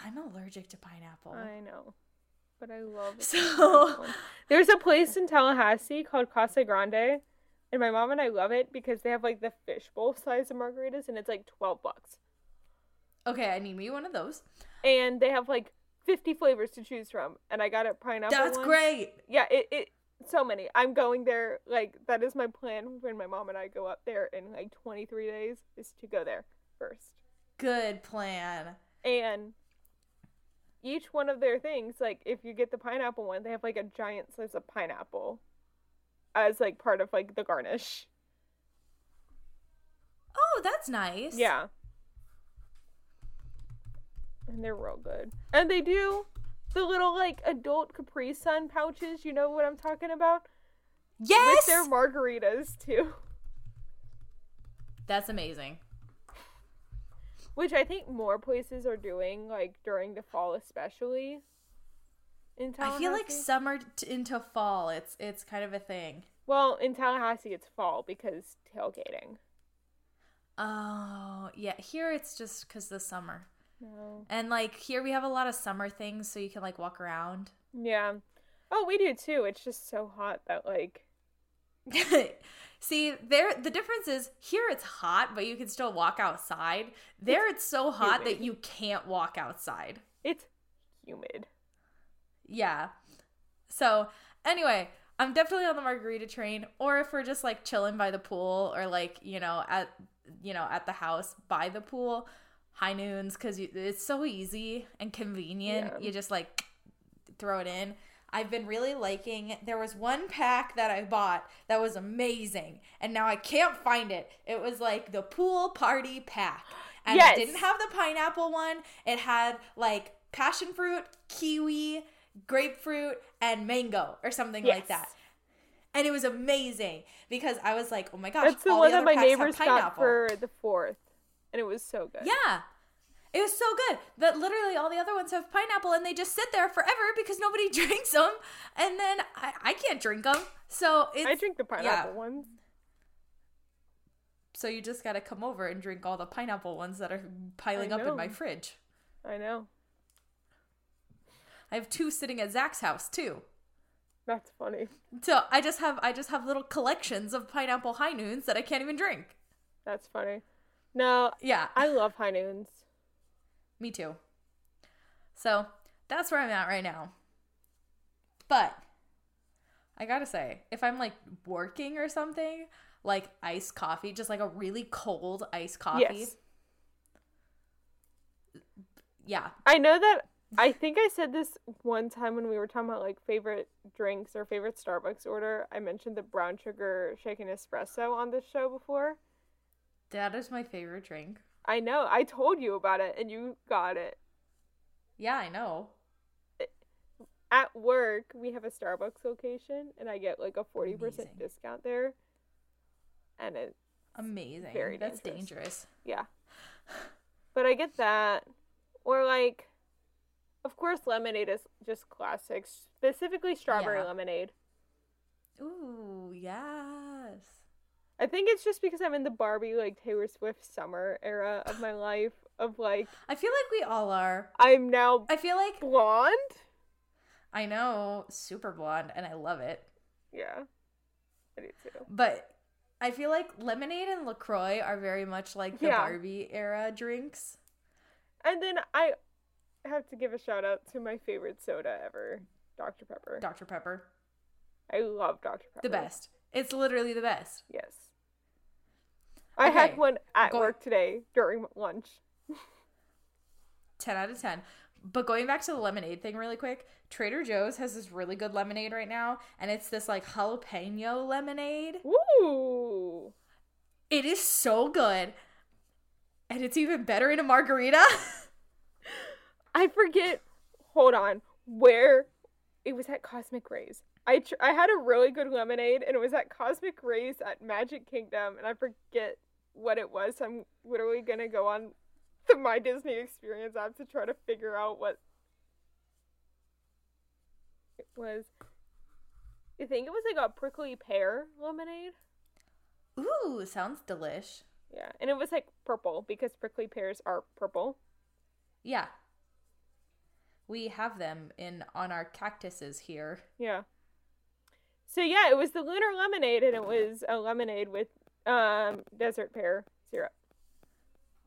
I'm allergic to pineapple. I know. But I love it. So, There's a place in Tallahassee called Casa Grande, and my mom and I love it because they have like the fishbowl size of margaritas, and it's like twelve bucks. okay, I need me one of those. And they have like fifty flavors to choose from, and I got a pineapple. That's one. great. Yeah, it, it so many. I'm going there. Like that is my plan when my mom and I go up there in like 23 days is to go there first. Good plan. And each one of their things, like if you get the pineapple one, they have like a giant slice of pineapple as like part of like the garnish. Oh, that's nice. Yeah. And they're real good. And they do the little like adult Capri Sun pouches, you know what I'm talking about? Yes. With their margaritas too. That's amazing. Which I think more places are doing, like during the fall especially. In Tallahassee. I feel like summer t- into fall, it's it's kind of a thing. Well, in Tallahassee it's fall because tailgating. Oh, yeah. Here it's just because the summer. No. And like here we have a lot of summer things so you can like walk around. Yeah. Oh, we do too. It's just so hot that like See, there the difference is here it's hot, but you can still walk outside. There it's so hot that you can't walk outside. it's humid. Yeah. So, anyway, I'm definitely on the margarita train or if we're just like chilling by the pool or like, you know, at you know, at the house by the pool, high noons cuz it's so easy and convenient. Yeah. You just like throw it in. I've been really liking. There was one pack that I bought that was amazing, and now I can't find it. It was like the pool party pack, and Yes. it didn't have the pineapple one. It had like passion fruit, kiwi, grapefruit, and mango, or something like that. And it was amazing because I was like, "Oh my gosh!" That's the one the that my neighbors got pineapple. for the fourth, and it was so good. Yeah. It was so good that literally all the other ones have pineapple and they just sit there forever because nobody drinks them. And then I, I can't drink them. So it's. I drink the pineapple yeah. ones. So you just got to come over and drink all the pineapple ones that are piling up in my fridge. I know. I have two sitting at Zach's house too. That's funny. So I just have I just have little collections of pineapple high noons that I can't even drink. That's funny. No, Yeah, I love high noons. me too. So that's where I'm at right now. But I gotta say, if I'm like working or something, like iced coffee, just like a really cold iced coffee. Yes. Yeah. I know that I think I said this one time when we were talking about like favorite drinks or favorite Starbucks order. I mentioned the brown sugar shaken espresso on this show before. That is my favorite drink. I know. I told you about it and you got it. Yeah, I know. At work, we have a Starbucks location and I get like a 40% Amazing. discount there. And it Amazing. Very That's dangerous. dangerous. Yeah. But I get that. Or like of course lemonade is just classic. Specifically strawberry Yeah. lemonade. Ooh, yes. I think it's just because I'm in the Barbie like Taylor Swift summer era of my life of like I feel like we all are. I'm now I feel like blonde. I know, super blonde, and I love it. Yeah. I do too. But I feel like lemonade and LaCroix are very much like the Yeah. Barbie era drinks. And then I have to give a shout out to my favorite soda ever, Dr. Pepper. Dr. Pepper. I love Dr. Pepper. The best. It's literally the best. Yes. I had one at go- work today during lunch. 10 out of 10. But going back to the lemonade thing really quick, Trader Joe's has this really good lemonade right now, and it's this like jalapeno lemonade. Woo! It is so good. And it's even better in a margarita. I forget. Hold on. Where it was at Cosmic Rays. I tr- I had a really good lemonade and it was at Cosmic Rays at Magic Kingdom and I forget what it was. So I'm literally gonna go on the My Disney Experience app to try to figure out what it was. I think it was like a prickly pear lemonade. Ooh, sounds delish. Yeah, and it was like purple because prickly pears are purple. Yeah. We have them in on our cactuses here. Yeah. So yeah, it was the lunar lemonade, and it was a lemonade with um desert pear syrup.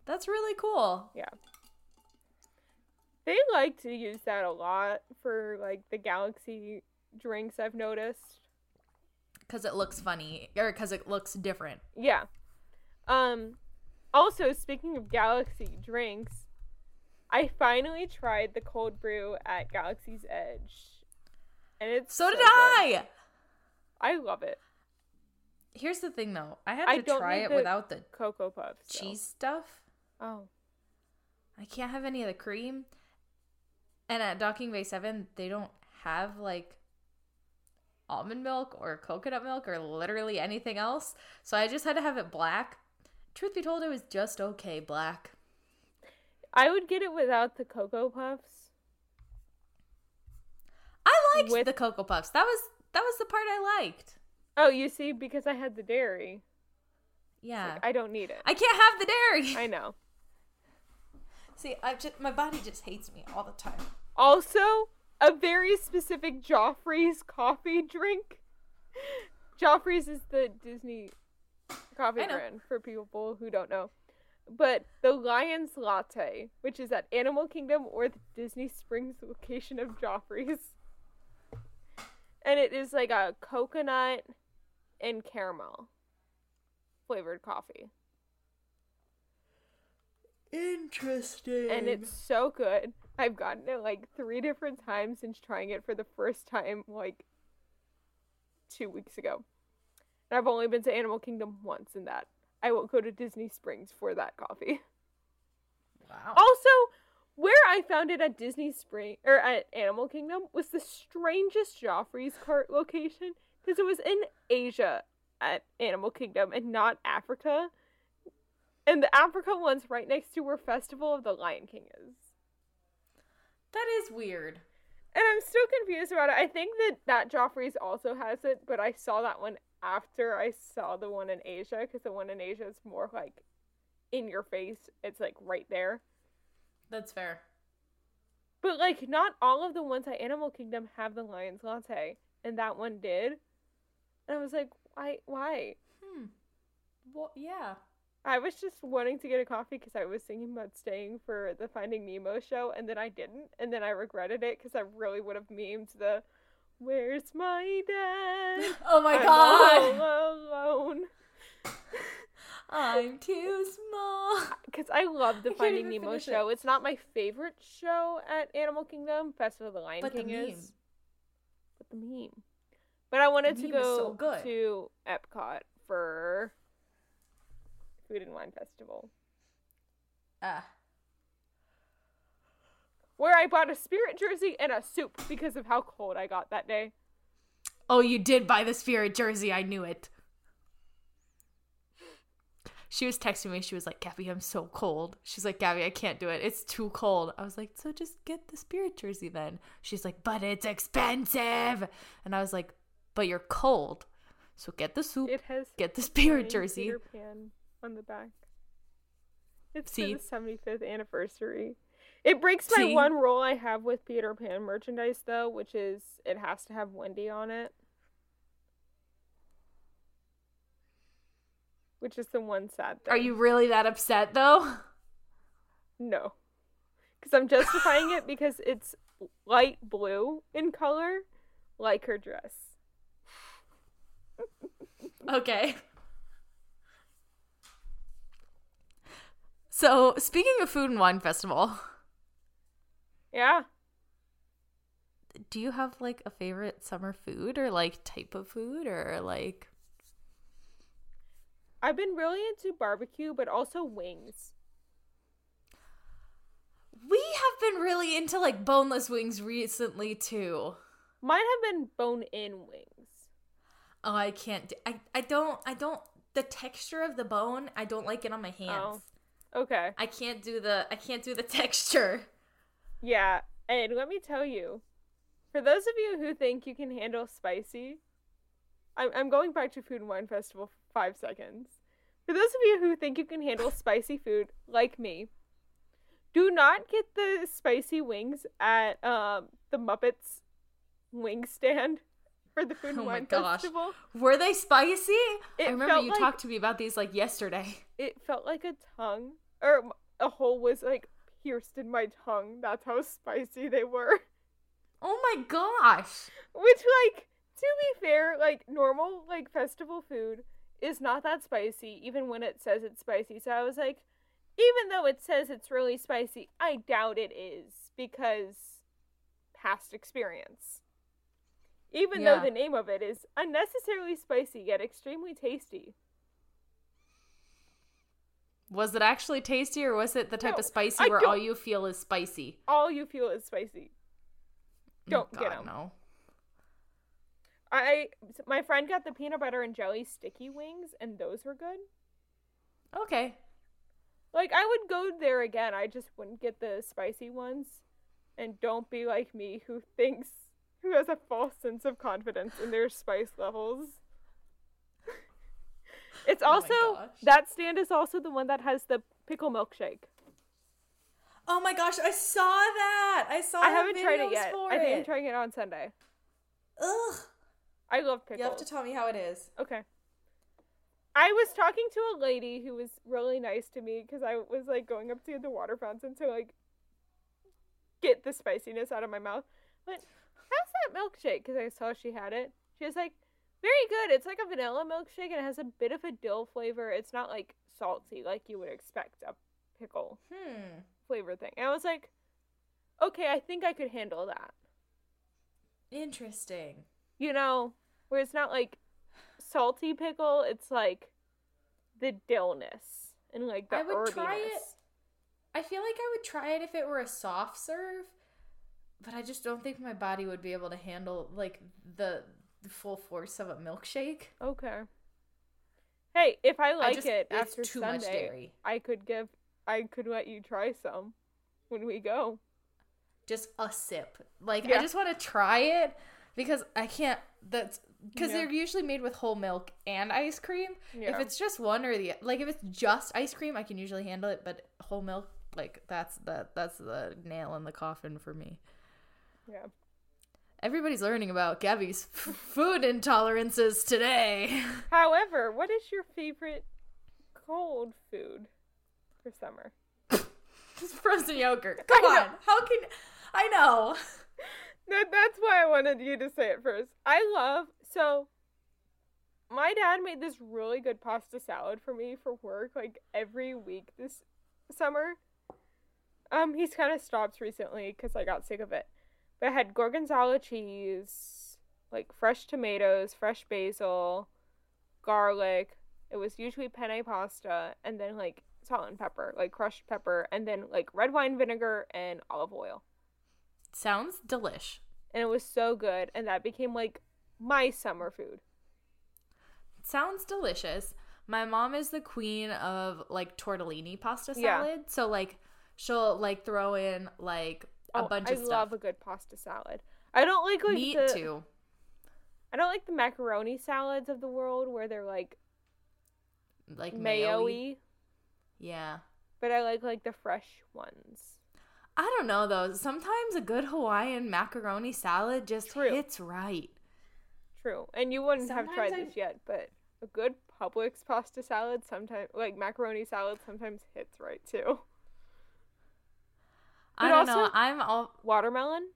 That's really cool. Yeah. They like to use that a lot for like the galaxy drinks. I've noticed. Cuz it looks funny or cuz it looks different. Yeah. Um. Also, speaking of galaxy drinks, I finally tried the cold brew at Galaxy's Edge, and it's So so did good. I. I love it. Here's the thing though. I had I to try it the without the Cocoa Puffs. though. cheese stuff. Oh. I can't have any of the cream. And at Docking Bay 7, they don't have like almond milk or coconut milk or literally anything else. So I just had to have it black. Truth be told, it was just okay black. I would get it without the Cocoa Puffs. I liked With- the Cocoa Puffs. That was that was the part I liked. Oh, you see, because I had the dairy. Yeah. Like, I don't need it. I can't have the dairy. I know. See, I just my body just hates me all the time. Also, a very specific Joffrey's coffee drink. Joffrey's is the Disney coffee brand for people who don't know. But the Lion's Latte, which is at Animal Kingdom or the Disney Springs location of Joffrey's. And it is like a coconut and caramel flavored coffee. Interesting. and it's so good. I've gotten it like three different times since trying it for the first time like two weeks ago. And I've only been to Animal Kingdom once in that. I won't go to Disney Springs for that coffee. wow. Also, where I found it at Disney Spring or at Animal Kingdom was the strangest Joffrey's cart location because it was in Asia at Animal Kingdom and not Africa. And the Africa one's right next to where Festival of the Lion King is. That is weird. And I'm still confused about it. I think that that Joffrey's also has it, but I saw that one after I saw the one in Asia because the one in Asia is more like in your face. It's like right there. That's fair. But like not all of the ones at Animal Kingdom have the lion's latte, and that one did. And I was like, why? Why? Hmm. Well, yeah. I was just wanting to get a coffee because I was thinking about staying for the Finding Nemo show, and then I didn't, and then I regretted it because I really would have memed the "Where's my dad?" Oh my I'm god. all alone. I'm too small. Because I love the I Finding Nemo finish it. show. It's not my favorite show at Animal Kingdom. Festival of the Lion But the King meme. is. But the meme. But I wanted to go so to Epcot for Food and Wine Festival, Ah. where I bought a Spirit jersey and a soup because of how cold I got that day. Oh, you did buy the spirit jersey. I knew it. She was texting me. She was like, Gaby, I'm so cold. She's like, Gaby, I can't do it. It's too cold. I was like, so just get the spirit jersey then. She's like, but it's expensive. And I was like, but you're cold. So get the soup, It has get the spirit jersey. Peter Pan on the back. It's See? the 75th anniversary. It breaks my See? one rule I have with Peter Pan merchandise, though, which is it has to have Wendy on it. Which is the one sad thing. Are you really that upset though? No. Because I'm justifying it because it's light blue in color, like her dress. Okay. So, speaking of food and wine festival, Yeah. do you have like a favorite summer food or like type of food or like I've been really into barbecue, but also wings. We have been really into like boneless wings recently too. Mine have been bone in wings. Oh, I can't. Do, I I don't. I don't. The texture of the bone, I don't like it on my hands. Oh. Okay. I can't do the. I can't do the texture. Yeah, and let me tell you, for those of you who think you can handle spicy, I'm I'm going back to Food and Wine Festival for five seconds. For those of you who think you can handle spicy food, like me, do not get the spicy wings at um, the Muppets wing stand for the Food and Oh my Wine gosh. Festival. Were they spicy? It I remember you like- talked to me about these like yesterday. It felt like a tongue, or a hole was like pierced in my tongue. That's how spicy they were. Oh my gosh. Which, like, to be fair, like normal like festival food is not that spicy, even when it says it's spicy. So I was like, even though it says it's really spicy, I doubt it is because past experience. Even Yeah. though the name of it is unnecessarily spicy yet extremely tasty. Was it actually tasty or was it the type No, of spicy I where all you feel is spicy? All you feel is spicy. Mm, don't oh, get God, 'em. No. I my friend got the peanut butter and jelly sticky wings, and those were good. Okay. Like I would go there again. I just wouldn't get the spicy ones. And don't be like me who thinks who has a false sense of confidence in their spice levels. it's Oh also gosh. that stand is also the one that has the pickle milkshake. Oh my gosh, I saw that. I saw. I haven't tried it yet. I think I'm trying it on Sunday. Ugh. I love pickles. You have to tell me how it is. Okay. I was talking to a lady who was really nice to me because I was like going up to the water fountain to like get the spiciness out of my mouth. But how's that milkshake? Because I saw she had it. She was like, very good. It's like a vanilla milkshake and it has a bit of a dill flavor. It's not like salty like you would expect a pickle Hmm. flavor thing. And I was like, okay, I think I could handle that. Interesting. you know, where it's not like salty pickle, it's like the dillness and like the I would herbiness. try it. I feel like I would try it if it were a soft serve, but I just don't think my body would be able to handle like the, the full force of a milkshake. Okay. Hey, if I like just- it after too much Sunday, dairy. I could give, I could let you try some when we go. Just a sip. Like Yeah. I just want to try it because I can't. That's because Yeah. they're usually made with whole milk and ice cream. If it's just one or the like, if it's just ice cream, I can usually handle it. But whole milk, like that's the that's the nail in the coffin for me. Yeah. Everybody's learning about Gaby's f- food intolerances today. However, what is your favorite cold food for summer? Just frozen yogurt. Come I know. on. How can I know? That, that's why I wanted you to say it first. I love so my dad made this really good pasta salad for me for work like every week this summer. Um he's kind of stopped recently cuz I got sick of it. But it had gorgonzola cheese, like fresh tomatoes, fresh basil, garlic. It was usually penne pasta and then like salt and pepper, like crushed pepper and then like red wine vinegar and olive oil Sounds delish. and it was so good and that became like my summer food Sounds delicious. My mom is the queen of like tortellini pasta Yeah. salad. So like she'll like throw in like a Oh, bunch I of stuff. love a good pasta salad i don't like like Me the, too. i don't like the macaroni salads of the world where they're like Like mayo mayo y Yeah. but i like like the fresh ones I don't know though. Sometimes a good Hawaiian macaroni salad just True. hits right. true and you wouldn't have tried I- this yet but a good publix pasta salad sometimes like macaroni salad sometimes hits right too I don't know. also- I'm all watermelon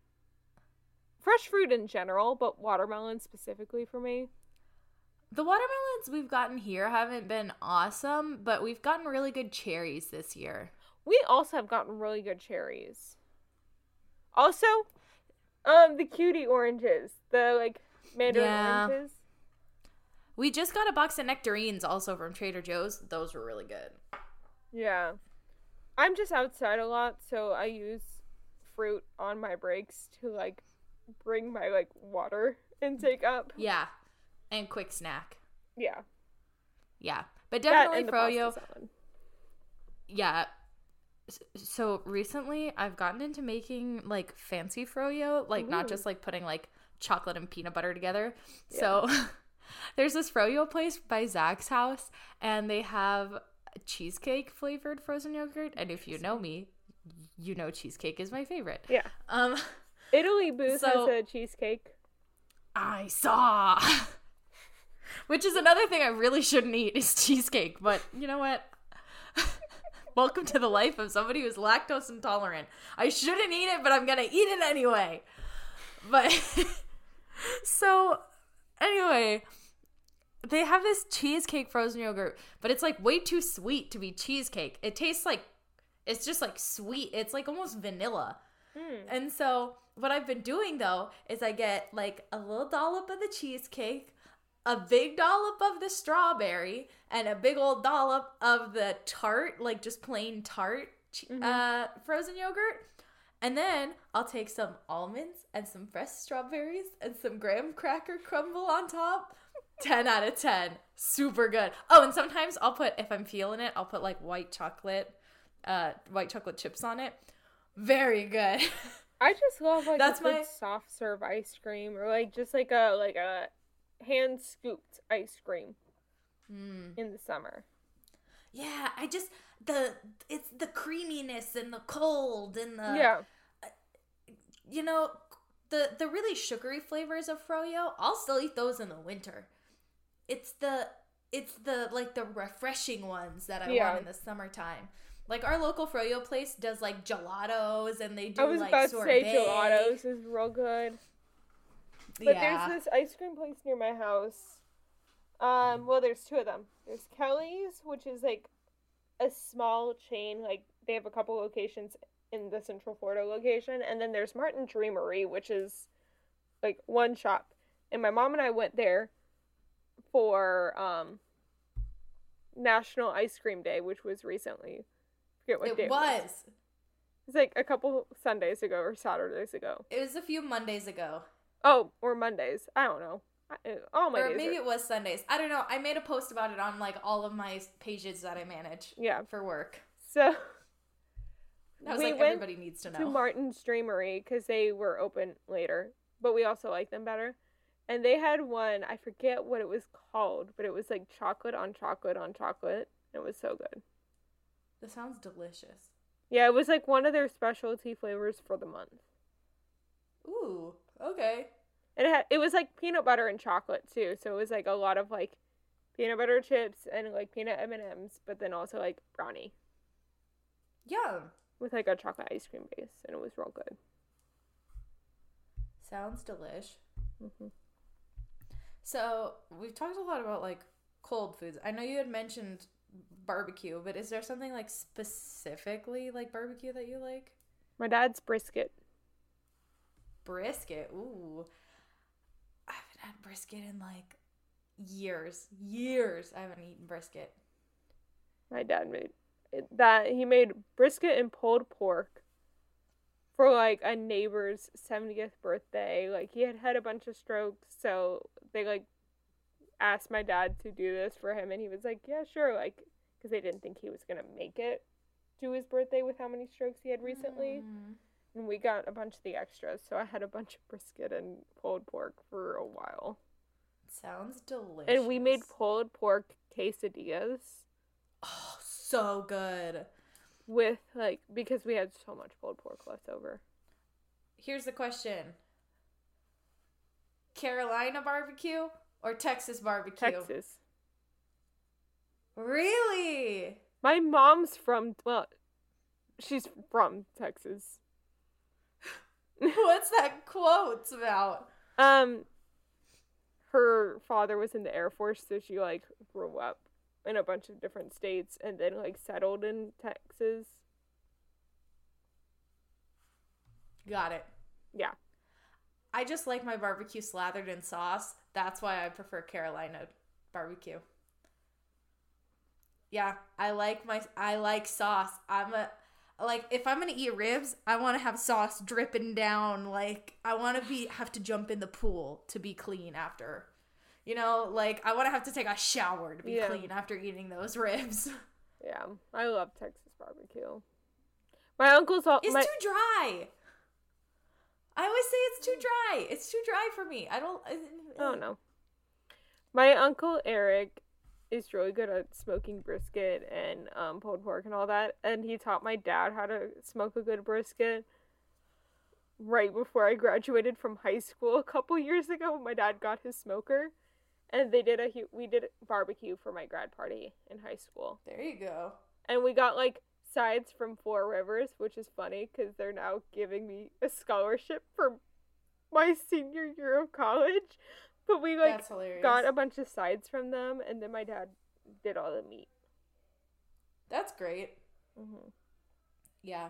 fresh fruit in general but watermelon specifically for me The watermelons we've gotten here haven't been awesome, but we've gotten really good cherries this year. We also have gotten really good cherries. Also, um, the cutie oranges, the like mandarin Yeah. oranges. We just got a box of nectarines also from Trader Joe's. Those were really good. Yeah, I'm just outside a lot, so I use fruit on my breaks to like bring my like water intake up. Yeah. And quick snack. Yeah, Yeah. But definitely froyo. Yeah. So recently I've gotten into making like fancy froyo, like not just like putting like chocolate and peanut butter together. So There's this froyo place by Zach's house, and they have cheesecake flavored frozen yogurt. And if you know me, you know cheesecake is my favorite. Yeah. Um, Italy Booth So- has a cheesecake. I saw. Which is another thing I really shouldn't eat is cheesecake, but you know what? Welcome to the life of somebody who's lactose intolerant. I shouldn't eat it, but I'm gonna eat it anyway. But so anyway, they have this cheesecake frozen yogurt, but it's like way too sweet to be cheesecake. It tastes like it's just like sweet. It's like almost vanilla. And so what I've been doing though is I get like a little dollop of the cheesecake, a big dollop of the strawberry, and a big old dollop of the tart, like just plain tart che- uh, frozen yogurt. And then I'll take some almonds and some fresh strawberries and some graham cracker crumble on top. 10 out of 10. Super good. Oh, and sometimes I'll put, if I'm feeling it, I'll put like white chocolate, uh, white chocolate chips on it. Very good. I just love like That's my- soft serve ice cream or like just like a like a hand scooped ice cream Mm. in the summer. Yeah, I just the it's the creaminess and the cold and the yeah. you know the the really sugary flavors of froyo. I'll still eat those in the winter. It's the it's the like the refreshing ones that I Yeah. want in the summertime. Like our local froyo place does like gelatos and they do I was like about to say sorbet. gelatos is real good. But yeah. there's this ice cream place near my house. Um, well, there's two of them. There's Kelly's, which is like a small chain. Like they have a couple locations in the Central Florida location, and then there's Martin Dreamery, which is like one shop. And my mom and I went there for um National Ice Cream Day, which was recently. I forget what day it was. it was. It's like a couple Sundays ago or Saturdays ago. It was a few Mondays ago. Oh, or Mondays. I don't know. All my or maybe are- it was Sundays. I don't know. I made a post about it on like all of my pages that I manage yeah. for work. So I was We like, went everybody needs to know. to Martin's Dreamery because they were open later, but we also like them better. And they had one. I forget what it was called, but it was like chocolate on chocolate on chocolate. It was so good. this sounds delicious. Yeah, it was like one of their specialty flavors for the month. Ooh, okay. And it had, it was like peanut butter and chocolate too, so it was like a lot of like peanut butter chips and like peanut M and M's, but then also like brownie Yum. with like a chocolate ice cream base, and it was real good. Sounds delish. hmm So we've talked a lot about like cold foods. I know you had mentioned barbecue, but is there something like specifically like barbecue that you like? My dad's brisket. Brisket. Ooh. I haven't had brisket in like years. Years. I haven't eaten brisket. My dad made it- that. He made brisket and pulled pork for like a neighbor's 70th birthday. Like he had had a bunch of strokes, so they like asked my dad to do this for him, and he was like, "Yeah, sure." Like because they didn't think he was gonna make it to his birthday with how many strokes he had recently. Mm. And we got a bunch of the extras, so I had a bunch of brisket and pulled pork for a while. Sounds delicious. And we made pulled pork quesadillas. oh, so good. With like because we had so much pulled pork left over. Here's the question. Carolina barbecue or Texas barbecue? Texas. Really? My mom's from well, she's from Texas. What's that quote about? Um, her father was in the Air Force, so she like grew up in a bunch of different states and then like settled in Texas. Got it. Yeah. I just like my barbecue slathered in sauce. That's why I prefer Carolina barbecue. Yeah, I like my I like sauce. I'm a like if I'm gonna eat ribs, I want to have sauce dripping down. Like I want to be have to jump in the pool to be clean after. You know, like I want to have to take a shower to be Yeah. clean after eating those ribs. Yeah, I love Texas barbecue. My uncle's all It's my, too dry. I always say it's too dry. It's too dry for me. I don't. Oh no. My uncle Eric is really good at smoking brisket and um, pulled pork and all that, and he taught my dad how to smoke a good brisket. Right before I graduated from high school a couple years ago, my dad got his smoker, and they did a hu- we did barbecue for my grad party in high school, There you go. and we got like sides from Four Rivers, which is funny because they're now giving me a scholarship for my senior year of college. But we like got a bunch of sides from them, and then my dad did all the meat. That's great. hmm Yeah.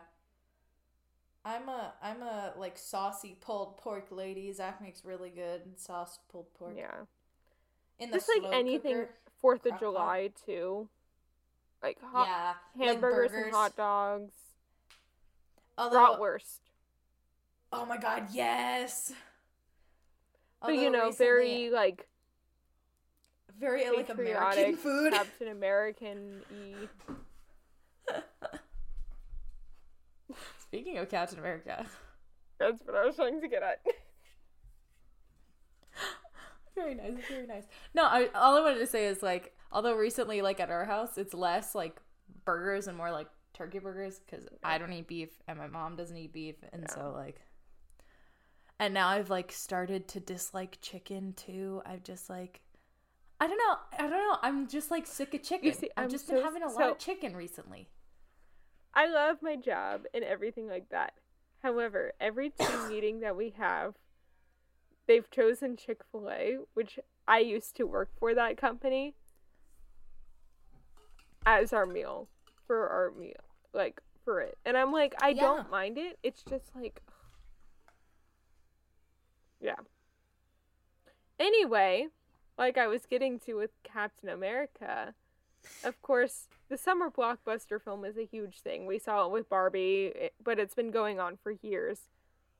I'm a I'm a like saucy pulled pork lady. Zach makes really good sauced pulled pork. Yeah, In the just like anything. Fourth of pot. July too, like hot yeah, hamburgers like and hot dogs, Although, bratwurst. oh my god, yes. But you know, recently- very like very like American food. Captain American y. Speaking of Captain America, That's what I was trying to get at. very nice, It's very nice. No, I, all I wanted to say is like, although recently, like at our house, it's less like burgers and more like turkey burgers because I don't eat beef and my mom doesn't eat beef, and so like, and now I've like started to dislike chicken too. I've just like. I don't know. I don't know. I'm just like sick of chicken. see, I've I'm just been having a lot so- of chicken recently. I love my job and everything like that. However, every team meeting that we have, they've chosen Chick fil A, which I used to work for that company, as our meal for our meal. Like, for it. And I'm like, I Yeah. don't mind it. It's just like. Yeah. Anyway, like I was getting to with Captain America, of course, the summer blockbuster film is a huge thing. We saw it with Barbie, eh, but it's been going on for years.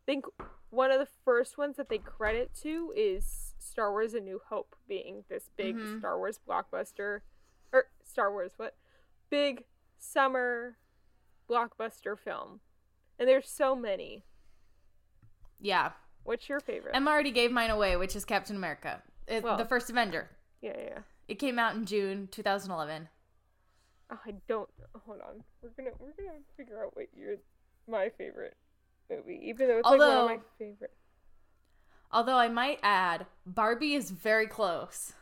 I think one of the first ones that they credit to is Star Wars A New Hope being this big Mhm. Star Wars blockbuster. Or Star Wars, what? Big summer blockbuster film. And there's so many. Yeah, What's your favorite? Emma already gave mine away, which is Captain America, It- Well- the first Avenger. yeah, yeah, yeah. It came out in June 2011. Oh, I don't. Hold on. We're gonna we're gonna figure out what your my favorite movie, even though it's like one Although- of my favorite. Although I might add, Barbie is very close.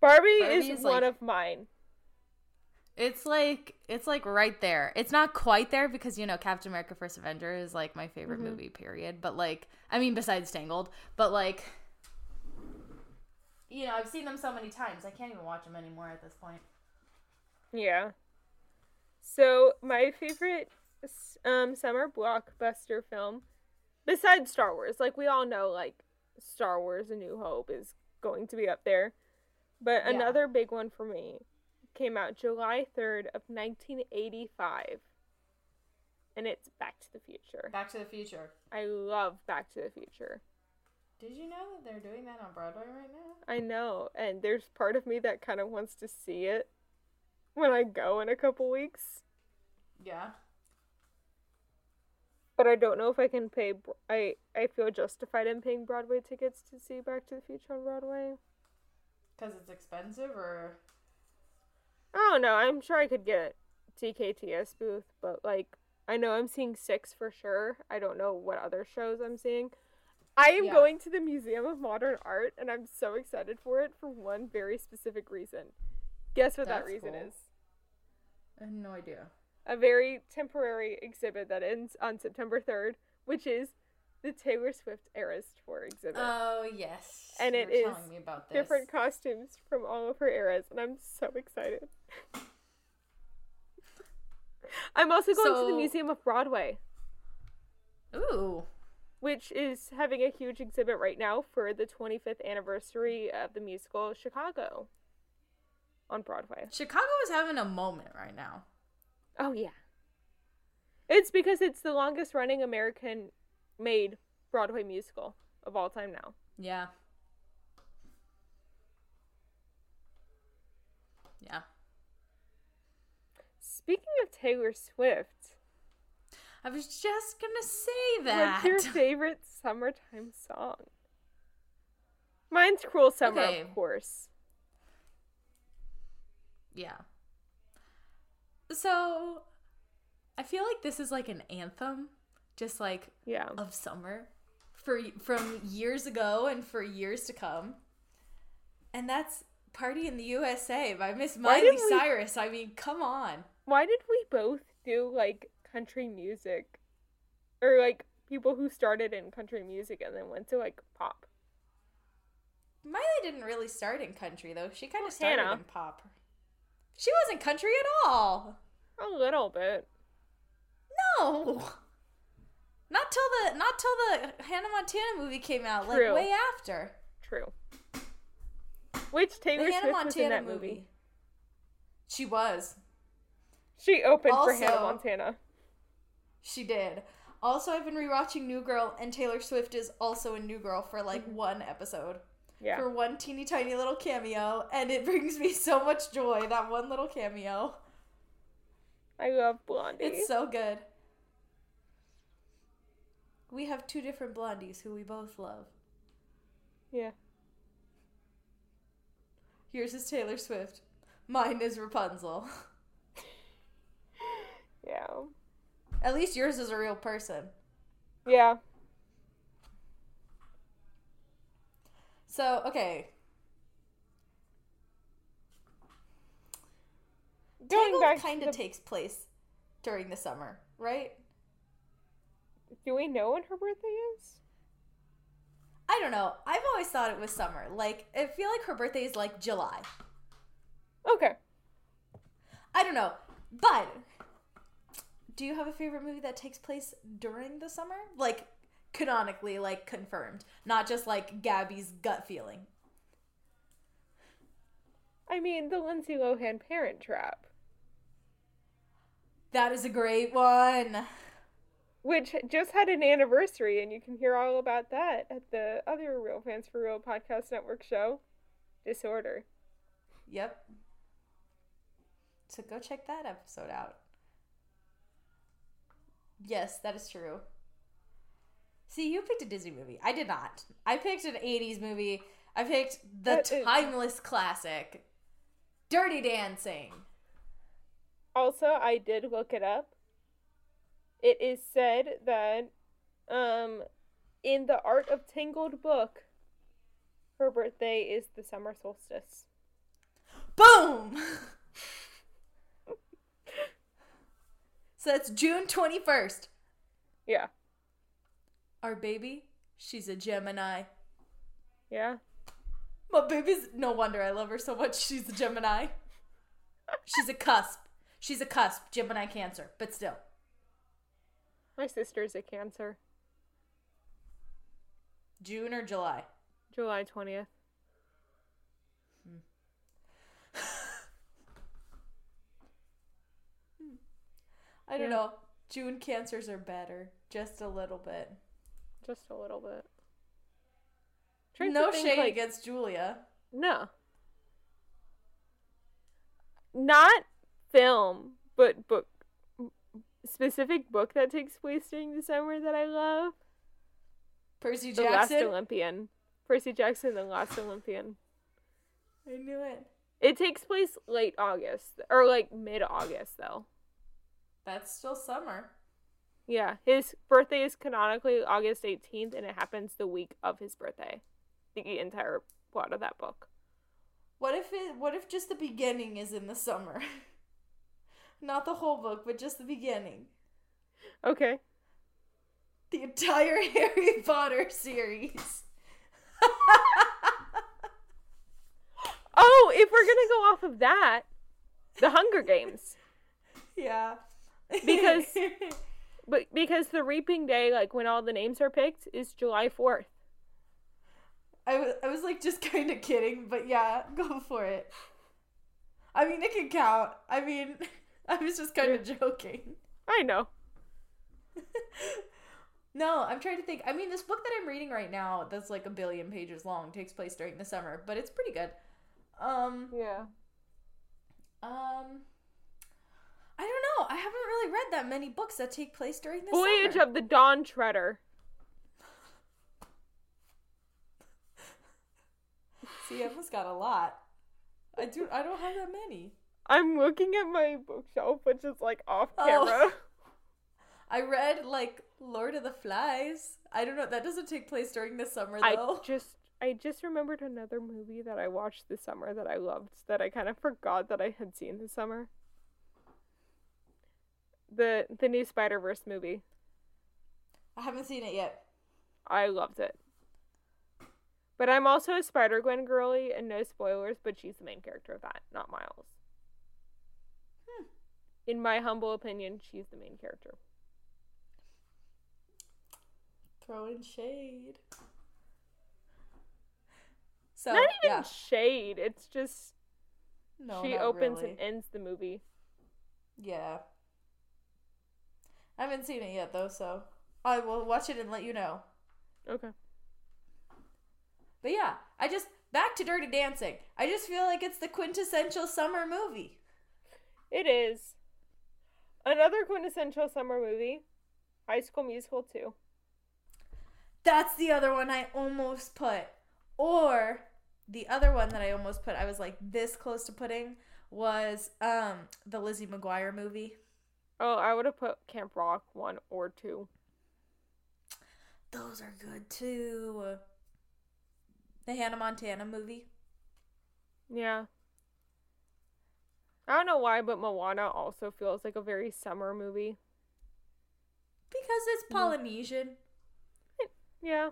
Barbie, Barbie is, is, one like- of mine. It's like it's like right there. It's not quite there because you know Captain America: First Avenger is like my favorite Mhm. movie. Period. But like, I mean, besides Tangled, but like, you know, I've seen them so many times. I can't even watch them anymore at this point. Yeah. So my favorite um summer blockbuster film, besides Star Wars, like we all know, like Star Wars: A New Hope is going to be up there, but Yeah. another big one for me came out July third of nineteen eighty five, and it's Back to the Future. Back to the Future. I love Back to the Future. Did you know that they're doing that on Broadway right now? I know, and there's part of me that kind of wants to see it when I go in a couple weeks. Yeah. But I don't know if I can pay. I I feel justified in paying Broadway tickets to see Back to the Future on Broadway. Because it's expensive, or I don't know. I'm sure I could get TKTS booth, but like I know I'm seeing six for sure. I don't know what other shows I'm seeing. I am Yeah. going to the Museum of Modern Art, and I'm so excited for it for one very specific reason. Guess what that reason cool. is? I have no idea. A very temporary exhibit that ends on September 3rd, which is the Taylor Swift Eras Tour exhibit. Oh yes. And You it is telling me about this. Different costumes from all of her eras, and I'm so excited. I'm also going to the Museum of Broadway, Ooh. which is having a huge exhibit right now for the 25th anniversary of the musical Chicago on Broadway. Chicago is having a moment right now. Oh yeah. It's because it's the longest running American made Broadway musical of all time now. Yeah. Yeah. Speaking of Taylor Swift, I was just gonna say that. what's your favorite summertime song? Mine's Cruel Summer, Okay. of course. Yeah. So I feel like this is like an anthem, just like Yeah. of summer for from years ago and for years to come. And that's Party in the USA by Miss Miley we- Cyrus. I mean, come on. Why did we both do like country music? Or like people who started in country music and then went to like pop. Miley didn't really start in country though. She kind of started Hannah. in pop. She wasn't country at all. A little bit. No. Not till the not till the Hannah Montana movie came out, like way after. True. Which Taylor The Hannah Swift was in Montana that movie. movie. She was. She opened for Hannah Montana. She did. Also, I've been rewatching New Girl, and Taylor Swift is also in New Girl for like mm-hmm. one episode, Yeah. for one teeny tiny little cameo, and it brings me so much joy. That one little cameo. I love Blondie. It's so good. We have two different blondies who we both love. yeah. Yours is Taylor Swift. Mine is Rapunzel. Yeah. At least yours is a real person. Yeah. So, okay. Going Tangled kind of the, takes place during the summer, right? Do we know when her birthday is? I don't know. I've always thought it was summer. Like, I feel like her birthday is like July. Okay. I don't know. But do you have a favorite movie that takes place during the summer? Like canonically, like confirmed, not just like Gaby's gut feeling. I mean, the Lindsay Lohan Parent Trap, That is a great one. which just had an anniversary, and you can hear all about that at the other Real Fans for Real Podcast Network show, Disorder. Yep. So go check that episode out. Yes, that is true. See, you picked a Disney movie. I did not. I picked an 80s movie. I picked the timeless classic, Dirty Dancing. Also, I did look it up. It is said that, um, in the Art of Tangled book, her birthday is the summer solstice. Boom! so that's June 21st. Yeah. Our baby, she's a Gemini. Yeah. My baby's no wonder I love her so much. She's a Gemini. She's a cusp. She's a cusp. Gemini Cancer, but still. My sister's a Cancer. June or July? July 20th. Hmm. I don't Yeah. know. June cancers are better, just a little bit. Just a little bit. Trying no think, shade like- against Julia. No. Not film, but book. Specific book that takes place during the summer that I love. Percy Jackson. The Last Olympian. Percy Jackson, The Last Olympian. I knew it. It takes place late August or like mid August though. That's still summer. Yeah, his birthday is canonically August 18th and it happens the week of his birthday. The entire plot of that book. What if it? What if just the beginning is in the summer? Not the whole book, but just the beginning. Okay. The entire Harry Potter series. Oh, if we're going to go off of that, The Hunger Games. yeah. Because- But because the reaping day like when all the names are picked is July 4th. I was, I was like just kind of kidding, but yeah, go for it. I mean, it can count. I mean, I was just kind of joking. I know. no, I'm trying to think. I mean, this book that I'm reading right now, that's like a billion pages long, takes place during the summer, but it's pretty good. Um, Yeah. um, I don't know. I haven't really read that many books that take place during the Voyage summer. of the Dawn Treader. See, Emma's got a lot. I do. I don't have that many. I'm looking at my bookshelf, which is like off Oh. camera. I read like Lord of the Flies. I don't know. That doesn't take place during the summer though. I just I just remembered another movie that I watched this summer that I loved that I kind of forgot that I had seen this summer. The the new Spider Verse movie. I haven't seen it yet. I loved it. But I'm also a Spider Gwen girly, and no spoilers, but she's the main character of that, not Miles. Hmm. In my humble opinion, she's the main character. Throwing shade. So not even yeah. shade, it's just No, she opens really. and ends the movie. Yeah. I haven't seen it yet though, so I will watch it and let you know. Okay. But yeah, I just back to Dirty Dancing. I just feel like it's the quintessential summer movie. It is. Another quintessential summer movie, High School Musical 2. That's the other one I almost put. Or the other one that I almost put, I was like this close to putting was um the Lizzie McGuire movie. Oh, I would have put Camp Rock 1 or 2. Those are good too. The Hannah Montana movie. Yeah. I don't know why, but Moana also feels like a very summer movie. Because it's mm. Polynesian. Yeah.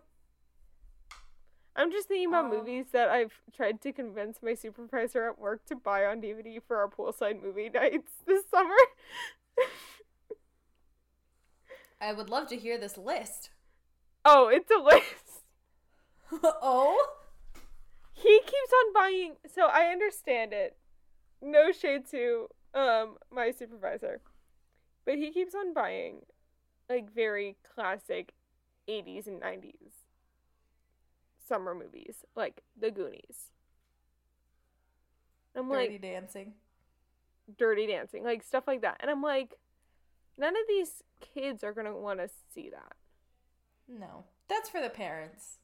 I'm just thinking about Oh. movies that I've tried to convince my supervisor at work to buy on DVD for our poolside movie nights this summer. I would love to hear this list. oh, it's a list. oh? He keeps on buying. So I understand it. No shade to um my supervisor, but he keeps on buying like very classic 80s and 90s summer movies, like The Goonies. I'm Dirty like Dancing. Dirty Dancing, like stuff like that, and I'm like, none of these kids are gonna want to see that. No. That's for the parents.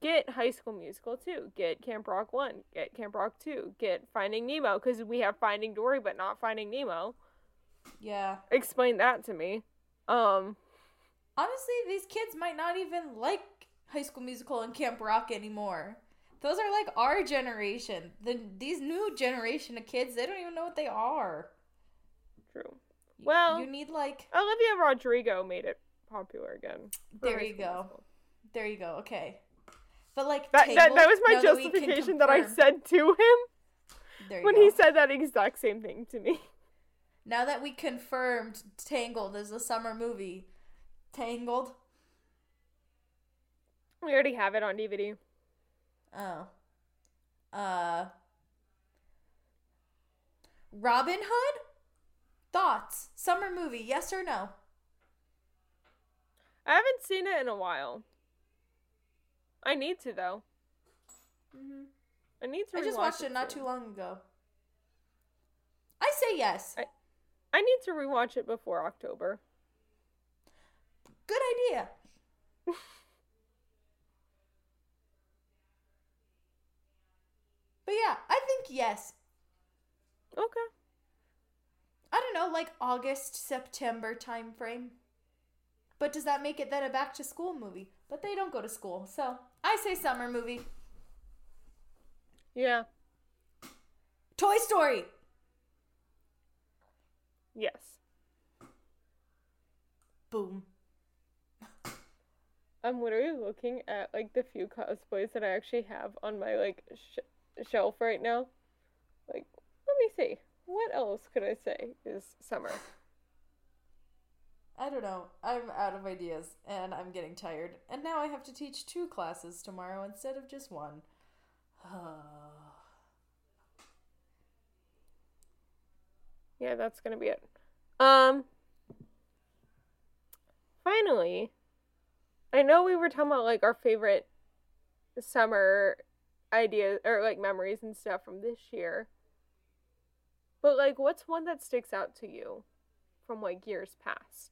get High School Musical 2, get Camp Rock 1, get Camp Rock 2, get Finding Nemo, because we have Finding Dory but not Finding Nemo. Yeah. Explain that to me. Um, Honestly, these kids might not even like High School Musical and Camp Rock anymore. Those are like our generation. The these new generation of kids, they don't even know what they are. true. Well- you need like Olivia Rodrigo made it popular again. There you go. Musical. there you go. Okay. But like That, that, that was my now that justification that I said to him There you when go. he said that exact same thing to me. Now that we confirmed Tangled is a summer movie, Tangled. We already have it on DVD. Oh. Uh. Robin Hood? Thoughts? Summer movie, yes or no? I haven't seen it in a while. I need to though. hmm I need to. I just watched it not too long ago. I say yes. I- I need to rewatch it before October. Good idea. but yeah, I think yes. Okay. I don't know, like August, September time frame. But does that make it then a back to school movie? But they don't go to school, so I say summer movie. Yeah. Toy Story. Yes. Boom. I'm literally looking at like the few cosplays that I actually have on my like sh- shelf right now. Like, let me see. What else could I say is summer? I don't know. I'm out of ideas and I'm getting tired. And now I have to teach two classes tomorrow instead of just one. Yeah, that's gonna be it. Um. Finally, I know we were talking about like our favorite summer ideas or like memories and stuff from this year. But like, what's one that sticks out to you from like years past?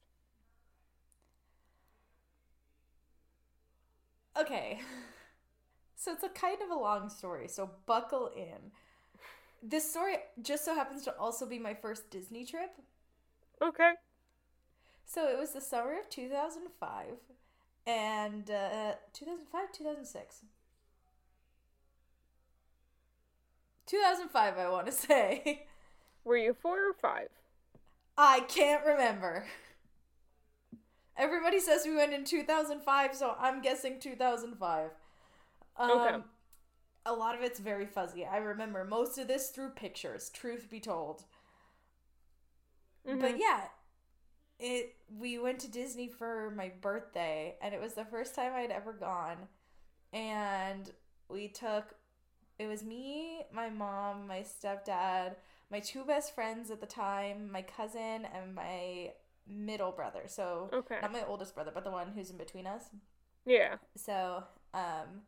okay. So it's a kind of a long story, so buckle in. this story just so happens to also be my first Disney trip. Okay. So it was the summer of 2005 and uh 2005 2006 2005 I want to say. Were you four or five? I can't remember. Everybody says we went in 2005, so I'm guessing 2005. Um, Okay. A lot of it's very fuzzy. I remember most of this through pictures, truth be told. But Mhm. yeah, it we went to Disney for my birthday and it was the first time I'd ever gone. And we took it was me, my mom, my stepdad, my two best friends at the time, my cousin and my middle brother. So Okay. not my oldest brother, but the one who's in between us. Yeah. So, um,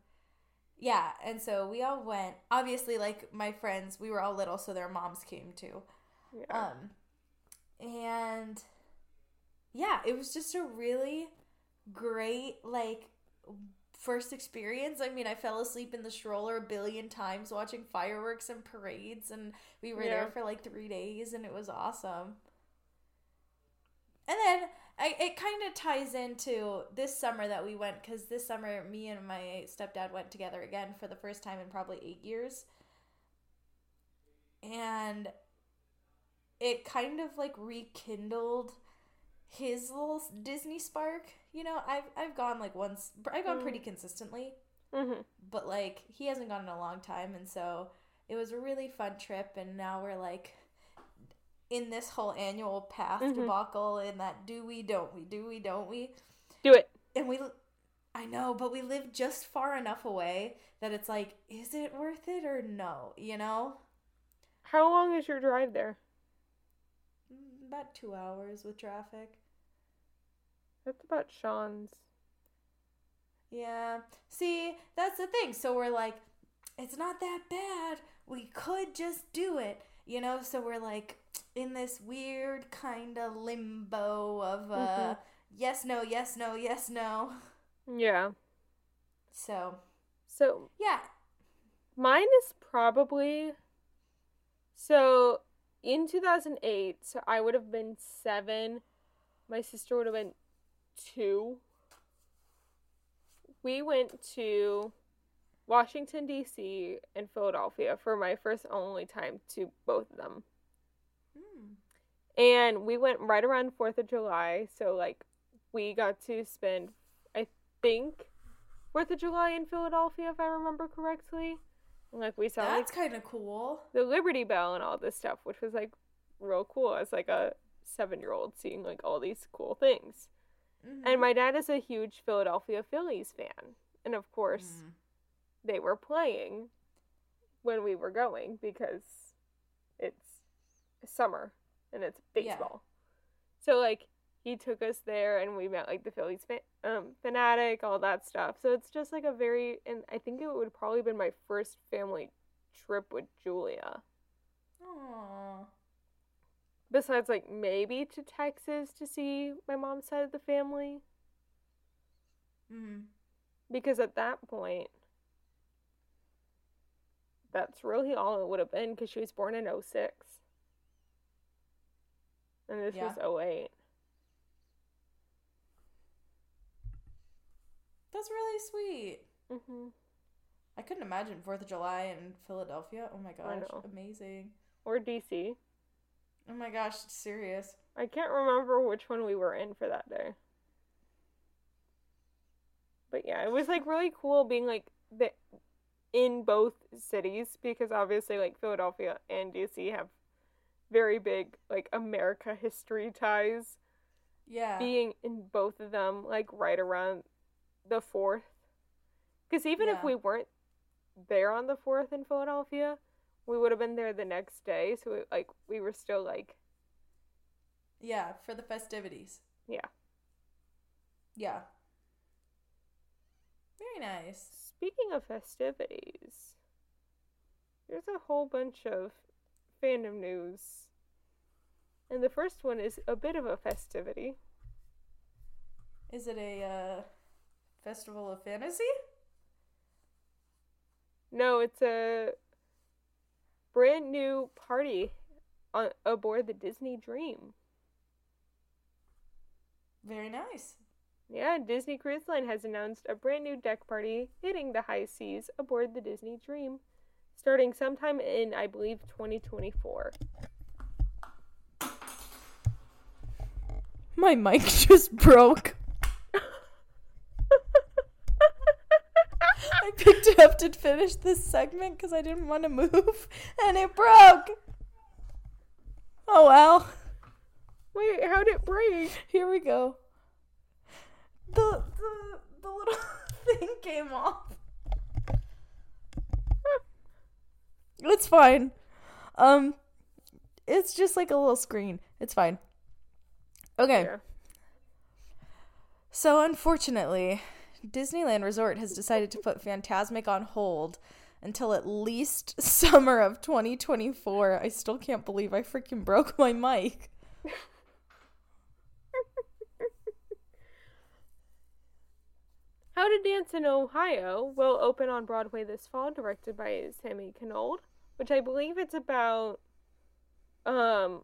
yeah, and so we all went. Obviously, like my friends, we were all little, so their moms came too. Yeah. Um, and yeah, it was just a really great like first experience. I mean, I fell asleep in the stroller a billion times watching fireworks and parades, and we were Yeah. there for like three days, and it was awesome. And then I, it kind of ties into this summer that we went because this summer me and my stepdad went together again for the first time in probably eight years. And it kind of like rekindled his little Disney spark. You know, I've I've gone like once. I've gone Mm. pretty consistently, hmm but like he hasn't gone in a long time, and so it was a really fun trip. And now we're like in this whole annual path Mhm. debacle, in that do we, don't we, do we, don't we, Do it. and we. I know, but we live just far enough away that it's like, is it worth it or no? You know, How long is your drive there? Mm, about two hours with traffic. That's about Sean's. Yeah. See, that's the thing. So we're like, it's not that bad. We could just do it, you know? So we're like in this weird kind of limbo of uh Mhm. yes, no, yes, no, yes, no. Yeah. So, So yeah. mine is probably so in 2008. So I would have been seven. My sister would have been two. We went to Washington D.C. and Philadelphia for my first and only time to both of them. Mm. And we went right around Fourth of July, so like we got to spend, I think, Fourth of July in Philadelphia, if I remember correctly. And like we saw That's like kind of cool. the Liberty Bell and all this stuff, which was like real cool as like a seven year old seeing like all these cool things. Mhm. And my dad is a huge Philadelphia Phillies fan, and of course Mm. they were playing when we were going because it's summer and it's Yeah. baseball. So like he took us there and we met like the Phillies fan- um, fanatic, all that stuff. So it's just like a very and I think it would probably been my first family trip with Julia. Aw. Besides like maybe to Texas to see my mom's side of the family Mm. because at that point that's really all it would have been because she was born in 06 and this Yeah. was 08 That's really sweet. mm-hmm. I couldn't imagine 4th of July in Philadelphia. Oh my gosh. Amazing. or dc Oh my gosh, it's serious. i can't remember which one we were in for that day but yeah it was like really cool being like the in both cities because obviously like philadelphia and dc have very big like america history ties Yeah. being in both of them like right around the fourth because even if we weren't there on the fourth in philadelphia we would have been there the next day so it, like we were still like Yeah, for the festivities. Yeah. Yeah. Very nice. speaking of festivities there's a whole bunch of fandom news and the first one is a bit of a festivity Is it a uh, festival of fantasy? no it's a brand new party on aboard the Disney Dream. Very nice. Yeah, Disney Cruise Line has announced a brand new deck party hitting the high seas aboard the Disney Dream, starting sometime in, I believe, 2024. My mic just broke. I picked it up to finish this segment because I didn't want to move, and it broke. Oh well. Wait, how'd it break? Here we go. The the the little thing came off. It's fine. Um it's just like a little screen. It's fine. Okay. Yeah. So unfortunately, Disneyland Resort has decided to put Fantasmic on hold until at least summer of 2024. I still can't believe I freaking broke my mic. How to Dance in Ohio will open on Broadway this fall, directed by Sammi Cannold, which I believe it's about um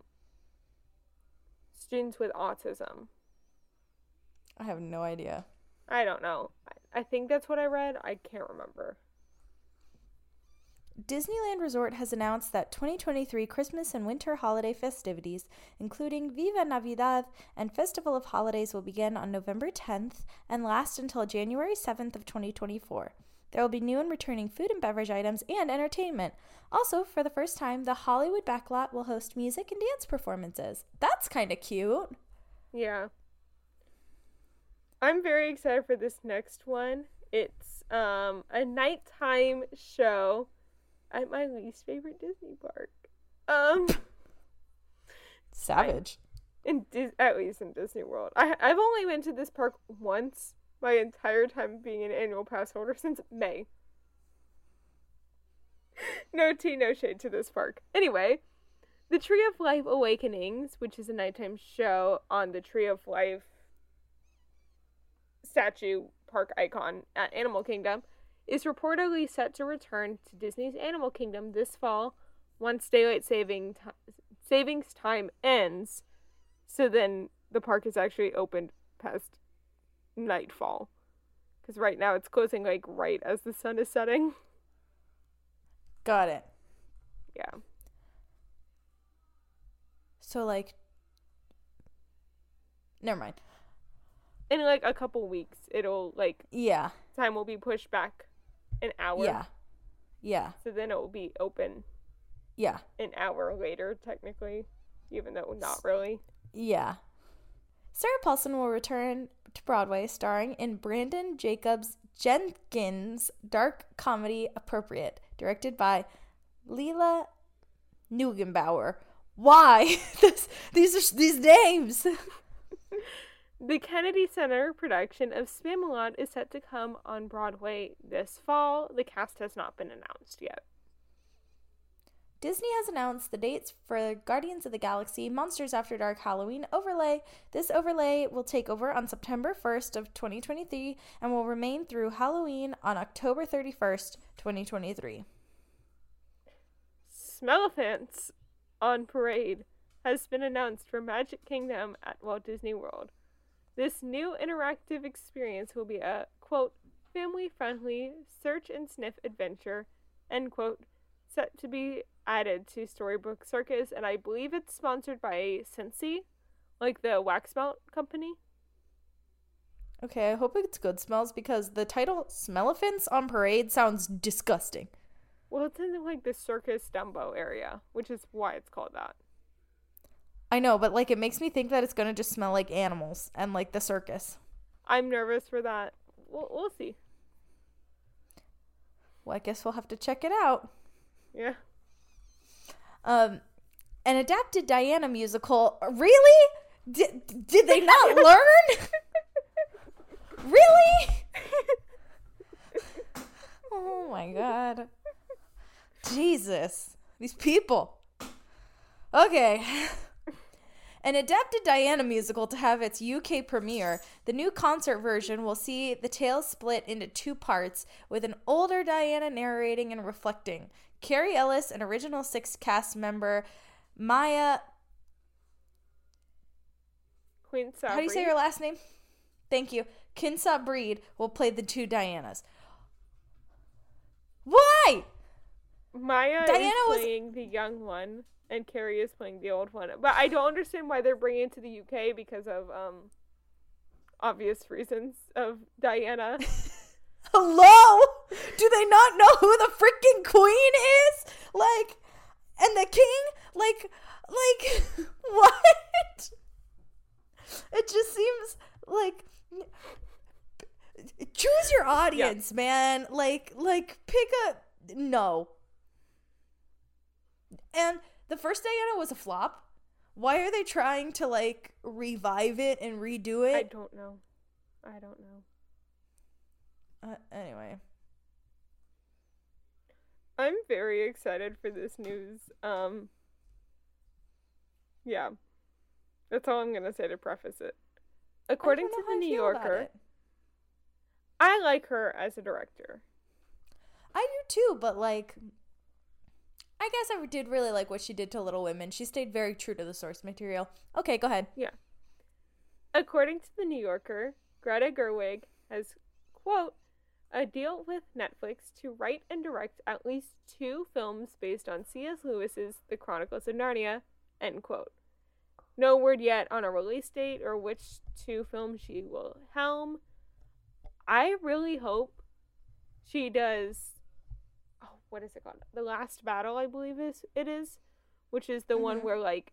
students with autism. I have no idea. I don't know. I, think that's what I read. I can't remember. Disneyland Resort has announced that 2023 Christmas and winter holiday festivities, including Viva Navidad and Festival of Holidays, will begin on November 10th and last until January 7th of 2024. There will be new and returning food and beverage items and entertainment. Also, for the first time, the Hollywood Backlot will host music and dance performances. That's kind of cute. Yeah. I'm very excited for this next one. It's um a nighttime show at my least favorite Disney park. Um Savage. in Dis- at least in Disney World. I I've only been to this park once my entire time being an annual pass holder since May. no tea, no shade to this park. Anyway, the Tree of Life Awakenings, which is a nighttime show on the Tree of Life statue park icon at Animal Kingdom, is reportedly set to return to Disney's Animal Kingdom this fall once daylight saving ti- savings time ends. So then the park is actually opened past nightfall. Because right now it's closing like right as the sun is setting. Got it. Yeah. So, like, never mind. In like a couple weeks, it'll like Yeah. time will be pushed back an hour. Yeah. Yeah. So then it will be open Yeah. an hour later, technically, even though not really. Yeah. Sarah Paulson will return to Broadway starring in Brandon Jacobs Jenkins' dark comedy Appropriate, directed by Lila Neugebauer. Why? this, these are these names. The Kennedy Center production of Spamalot is set to come on Broadway this fall. The cast has not been announced yet. Disney has announced the dates for Guardians of the Galaxy Monsters After Dark Halloween overlay. This overlay will take over on September 1st of 2023 and will remain through Halloween on October 31st, 2023. Smellephants on Parade has been announced for Magic Kingdom at Walt Disney World. This new interactive experience will be a quote family friendly search and sniff adventure end quote set to be added to Storybook Circus and I believe it's sponsored by Scentsy, like the wax melt company. Okay, I hope it's good smells because the title Smellephants on Parade sounds disgusting. Well, it's in like the Circus Dumbo area, which is why it's called that. I know, but like it makes me think that it's gonna just smell like animals and like the circus. I'm nervous for that. We'll, we'll see. Well, I guess we'll have to check it out. Yeah. Um, an adapted Diana musical. Really? Did, did they not learn? really? Oh my god. Jesus. These people. Okay. An adapted Diana musical to have its UK premiere. The new concert version will see the tale split into two parts, with an older Diana narrating and reflecting. Kerry Ellis, an original six cast member, Maya. Queen How do you say your last name? Thank you. Quansah-Breed will play the two Dianas. Why? Maya Diana is was- playing the young one, and Kerry is playing the old one. But I don't understand why they're bringing it to the UK because of um obvious reasons of Diana. Hello? Do they not know who the freaking queen is? Like, and the king? Like, like, what? It just seems like choose your audience, man. Like, like pick a no. And the first Diana was a flop. Why are they trying to like revive it and redo it? I don't know. I don't know. Uh, anyway. I'm very excited for this news. Um Yeah. That's all I'm going to say to preface it. According to the I New Yorker. I like her as a director. I do too, but like, I guess I did really like what she did to Little Women. She stayed very true to the source material. Okay, go ahead. Yeah. According to the New Yorker, Greta Gerwig has, quote, a deal with Netflix to write and direct at least two films based on C.S. Lewis's The Chronicles of Narnia, end quote. No word yet on a release date or which two films she will helm. I really hope she does. What is it called? The Last Battle, I believe is it is, which is the one Mhm. where like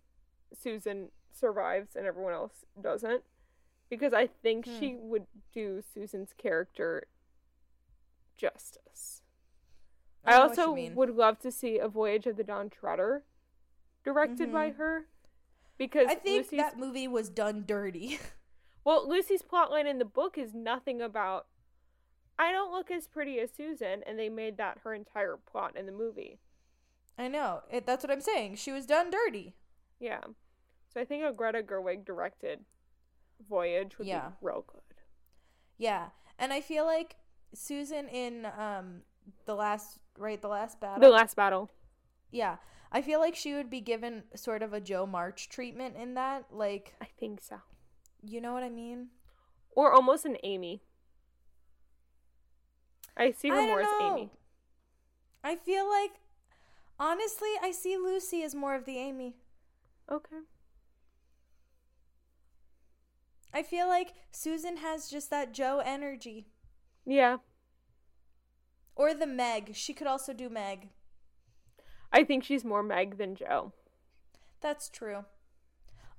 Susan survives and everyone else doesn't. Because I think Hmm. she would do Susan's character justice. I, you also would love to see a Voyage of the Dawn Treader directed by Mhm. her. Because I think Lucy's that movie was done dirty. well, Lucy's plotline in the book is nothing about I don't look as pretty as Susan, and they made that her entire plot in the movie. I know. It, that's what I'm saying. She was done dirty. Yeah. So I think a Greta Gerwig directed Voyage would Yeah. be real good. Yeah. And I feel like Susan in um the last right the last battle. The Last Battle. yeah. I feel like she would be given sort of a Jo March treatment in that. Like, I think so. you know what I mean? Or almost an Amy. I see her I more as. Amy. I feel like honestly, I see Lucy as more of the Amy. Okay. I feel like Susan has just that Jo energy. Yeah. Or the Meg. She could also do Meg. I think she's more Meg than Jo. That's true.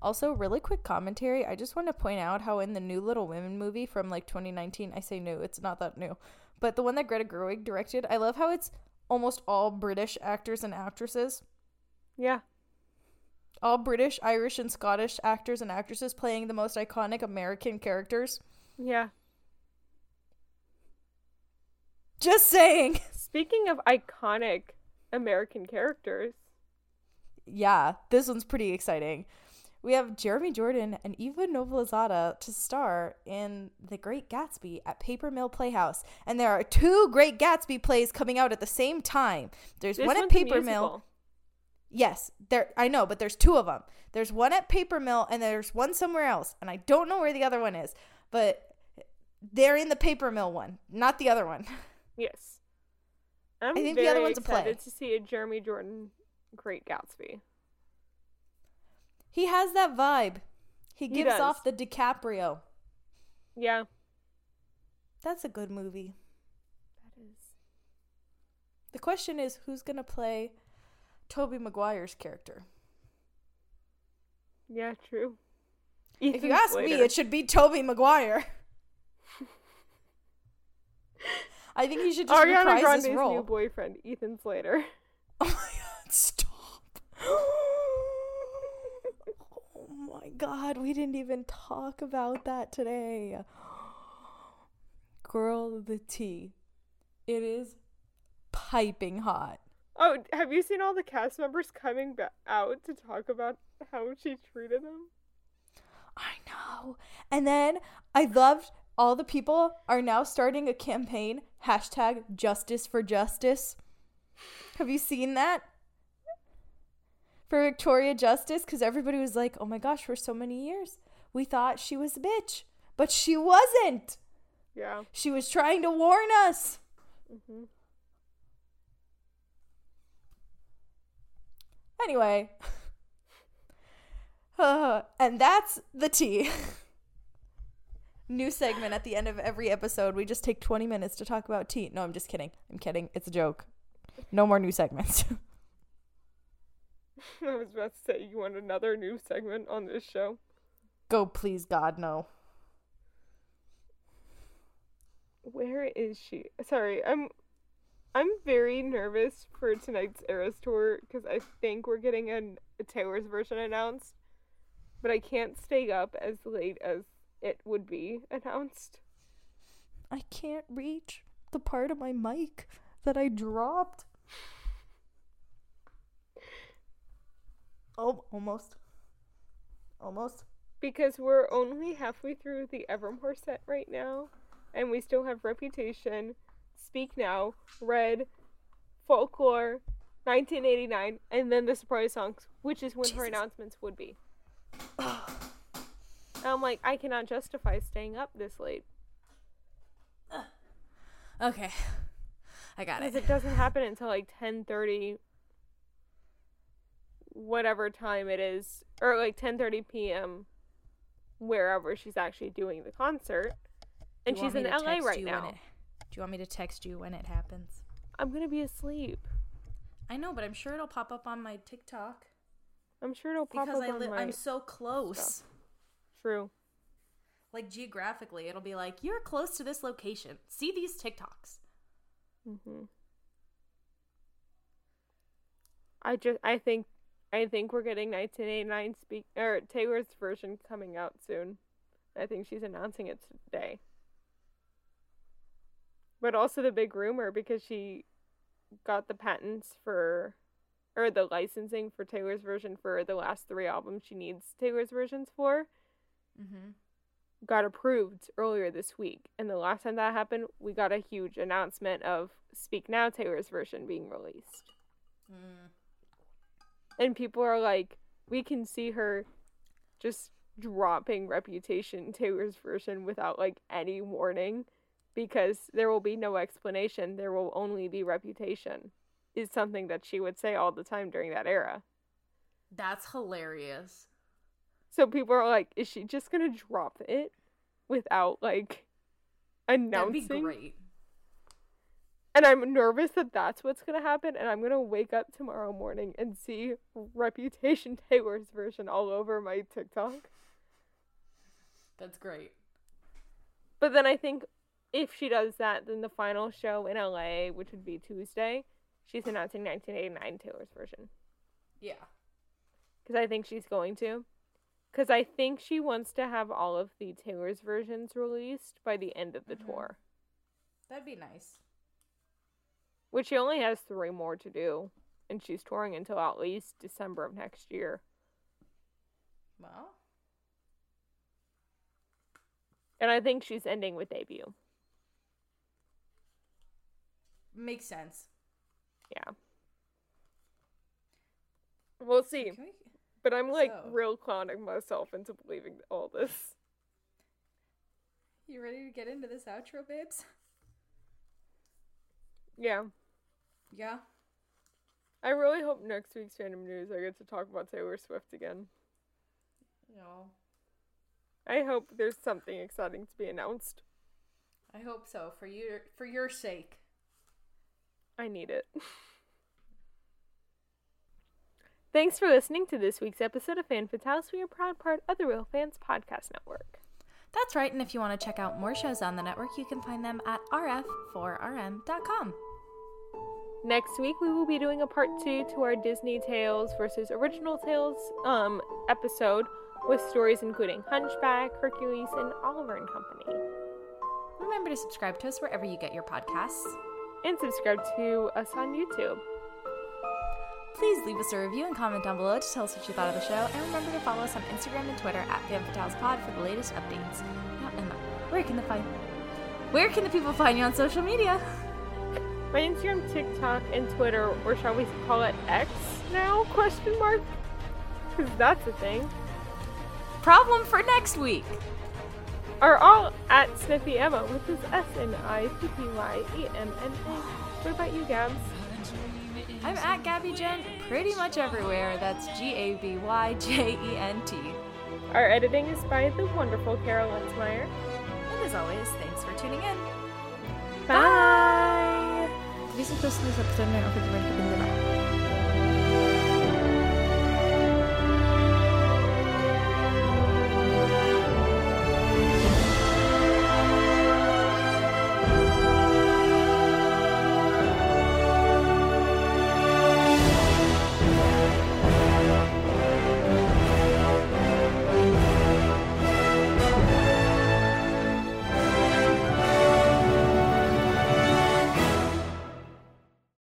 Also, really quick commentary. I just want to point out how in the new Little Women movie from like 2019, I say new, it's not that new, but the one that Greta Gerwig directed, I love how it's almost all British actors and actresses. Yeah. All British, Irish, and Scottish actors and actresses playing the most iconic American characters. Yeah. Just saying. Speaking of iconic American characters, Yeah, this one's pretty exciting. We have Jeremy Jordan and Eva Noblezada to star in The Great Gatsby at Paper Mill Playhouse. And there are two Great Gatsby plays coming out at the same time. There's this one at Paper Mill. Yes, there I know, but there's two of them. There's one at Paper Mill and there's one somewhere else, and I don't know where the other one is. But they're in the Paper Mill one, not the other one. Yes. I'm I think very the other one's a play. excited to see a Jeremy Jordan Great Gatsby. He has that vibe. He He gives does. off the DiCaprio. Yeah. That's a good movie. That is. The question is who's going to play Tobey Maguire's character? Yeah, true. if you ask me, it should be Tobey Maguire. I think he should just Ariana reprise Grande's his role. new boyfriend, Ethan Slater. Oh my god, stop. God, we didn't even talk about that today. Girl, the tea. It is piping hot. Oh, have you seen all the cast members coming ba- out to talk about how she treated them? I know. And then I loved all the people are now starting a campaign hashtag justice for justice. Have you seen that? For Victoria Justice, because everybody was like, oh my gosh, for so many years, we thought she was a bitch. But she wasn't. Yeah. She was trying to warn us. hmm Anyway. Uh, and that's the tea. New segment at the end of every episode. We just take 20 minutes to talk about tea. No, I'm just kidding. I'm kidding. It's a joke. No more new segments. I was about to say, you want another new segment on this show? Go, please, God, no. Where is she? Sorry, I'm I'm very nervous for tonight's Eras tour because I think we're getting an, a Taylor's version announced, but I can't stay up as late as it would be announced. I can't reach the part of my mic that I dropped. Oh, almost. Almost. Because we're only halfway through the Evermore set right now, and we still have Reputation, Speak Now, Red, Folklore, 1989, and then the surprise songs, which is when her announcements would be. I'm like, I cannot justify staying up this late Okay. I got it. because it. it doesn't happen until like 10:30, whatever time it is, or like 10:30 p.m. wherever she's actually doing the concert, and she's in LA right now. it- do you want me to text you when it happens? I'm gonna be asleep. I know, but I'm sure it'll pop up on my TikTok I'm sure it'll pop because up I on li- my. I'm so close. stuff. True. Like geographically, it'll be like you're close to this location. See these TikToks. hmm I just I think I think we're getting 1989 speak or Taylor's version coming out soon. I think she's announcing it today. But also the big rumor because she got the patents for or the licensing for Taylor's version for the last 3 albums she needs Taylor's versions for Mm-hmm. got approved earlier this week. And the last time that happened, we got a huge announcement of Speak Now Taylor's version being released. Mm. And people are like, we can see her just dropping Reputation Taylor's version without like any warning because there will be no explanation. There will only be Reputation, is something that she would say all the time during that era. That's hilarious. So people are like, is she just gonna drop it without like That'd announcing? be great. And I'm nervous that that's what's gonna happen, and I'm gonna wake up tomorrow morning and see Reputation Taylor's version all over my TikTok. That's great. But then I think if she does that, then the final show in LA, which would be Tuesday, she's announcing 1989 Taylor's version. Yeah. Because I think she's going to. Because I think she wants to have all of the Taylor's versions released by the end of the Mhm. tour, That'd be nice. Which she only has three more to do. And she's touring until at least December of next year. Well, And I think she's ending with debut. makes sense. Yeah. We'll see. We- But I'm like So- real clowning myself into believing all this. You ready to get into this outro, babes? Yeah. Yeah. I really hope next week's fandom news I get to talk about Taylor Swift again. No. I hope there's something exciting to be announced. I hope so for your for your sake. I need it. Thanks for listening to this week's episode of Fan Fatales. We are proud part of the Real Fans Podcast Network. That's right, and if you want to check out more shows on the network, you can find them at rf4rm.com. Next week we will be doing a part two to our Disney Tales versus Original Tales um episode with stories including Hunchback, Hercules, and Oliver and Company. Remember to subscribe to us wherever you get your podcasts. And subscribe to us on YouTube. Please leave us a review and comment down below to tell us what you thought of the show. And remember to follow us on Instagram and Twitter at FanFatalesPod for the latest updates. Now, Emma, where can the find where can the people find you on social media? My Instagram, TikTok, and Twitter, or shall we call it X now? Question mark. Because that's a thing. Problem for next week. Are all at Snippy Emma, which is S N I P P Y E M N A. What about you, Gabs? I'm at Gaby Jen pretty much everywhere. That's G A B Y J E N T. Our editing is by the wonderful Carol Linsmeyer. And as always, thanks for tuning in. Bye. These Visitors is up to now.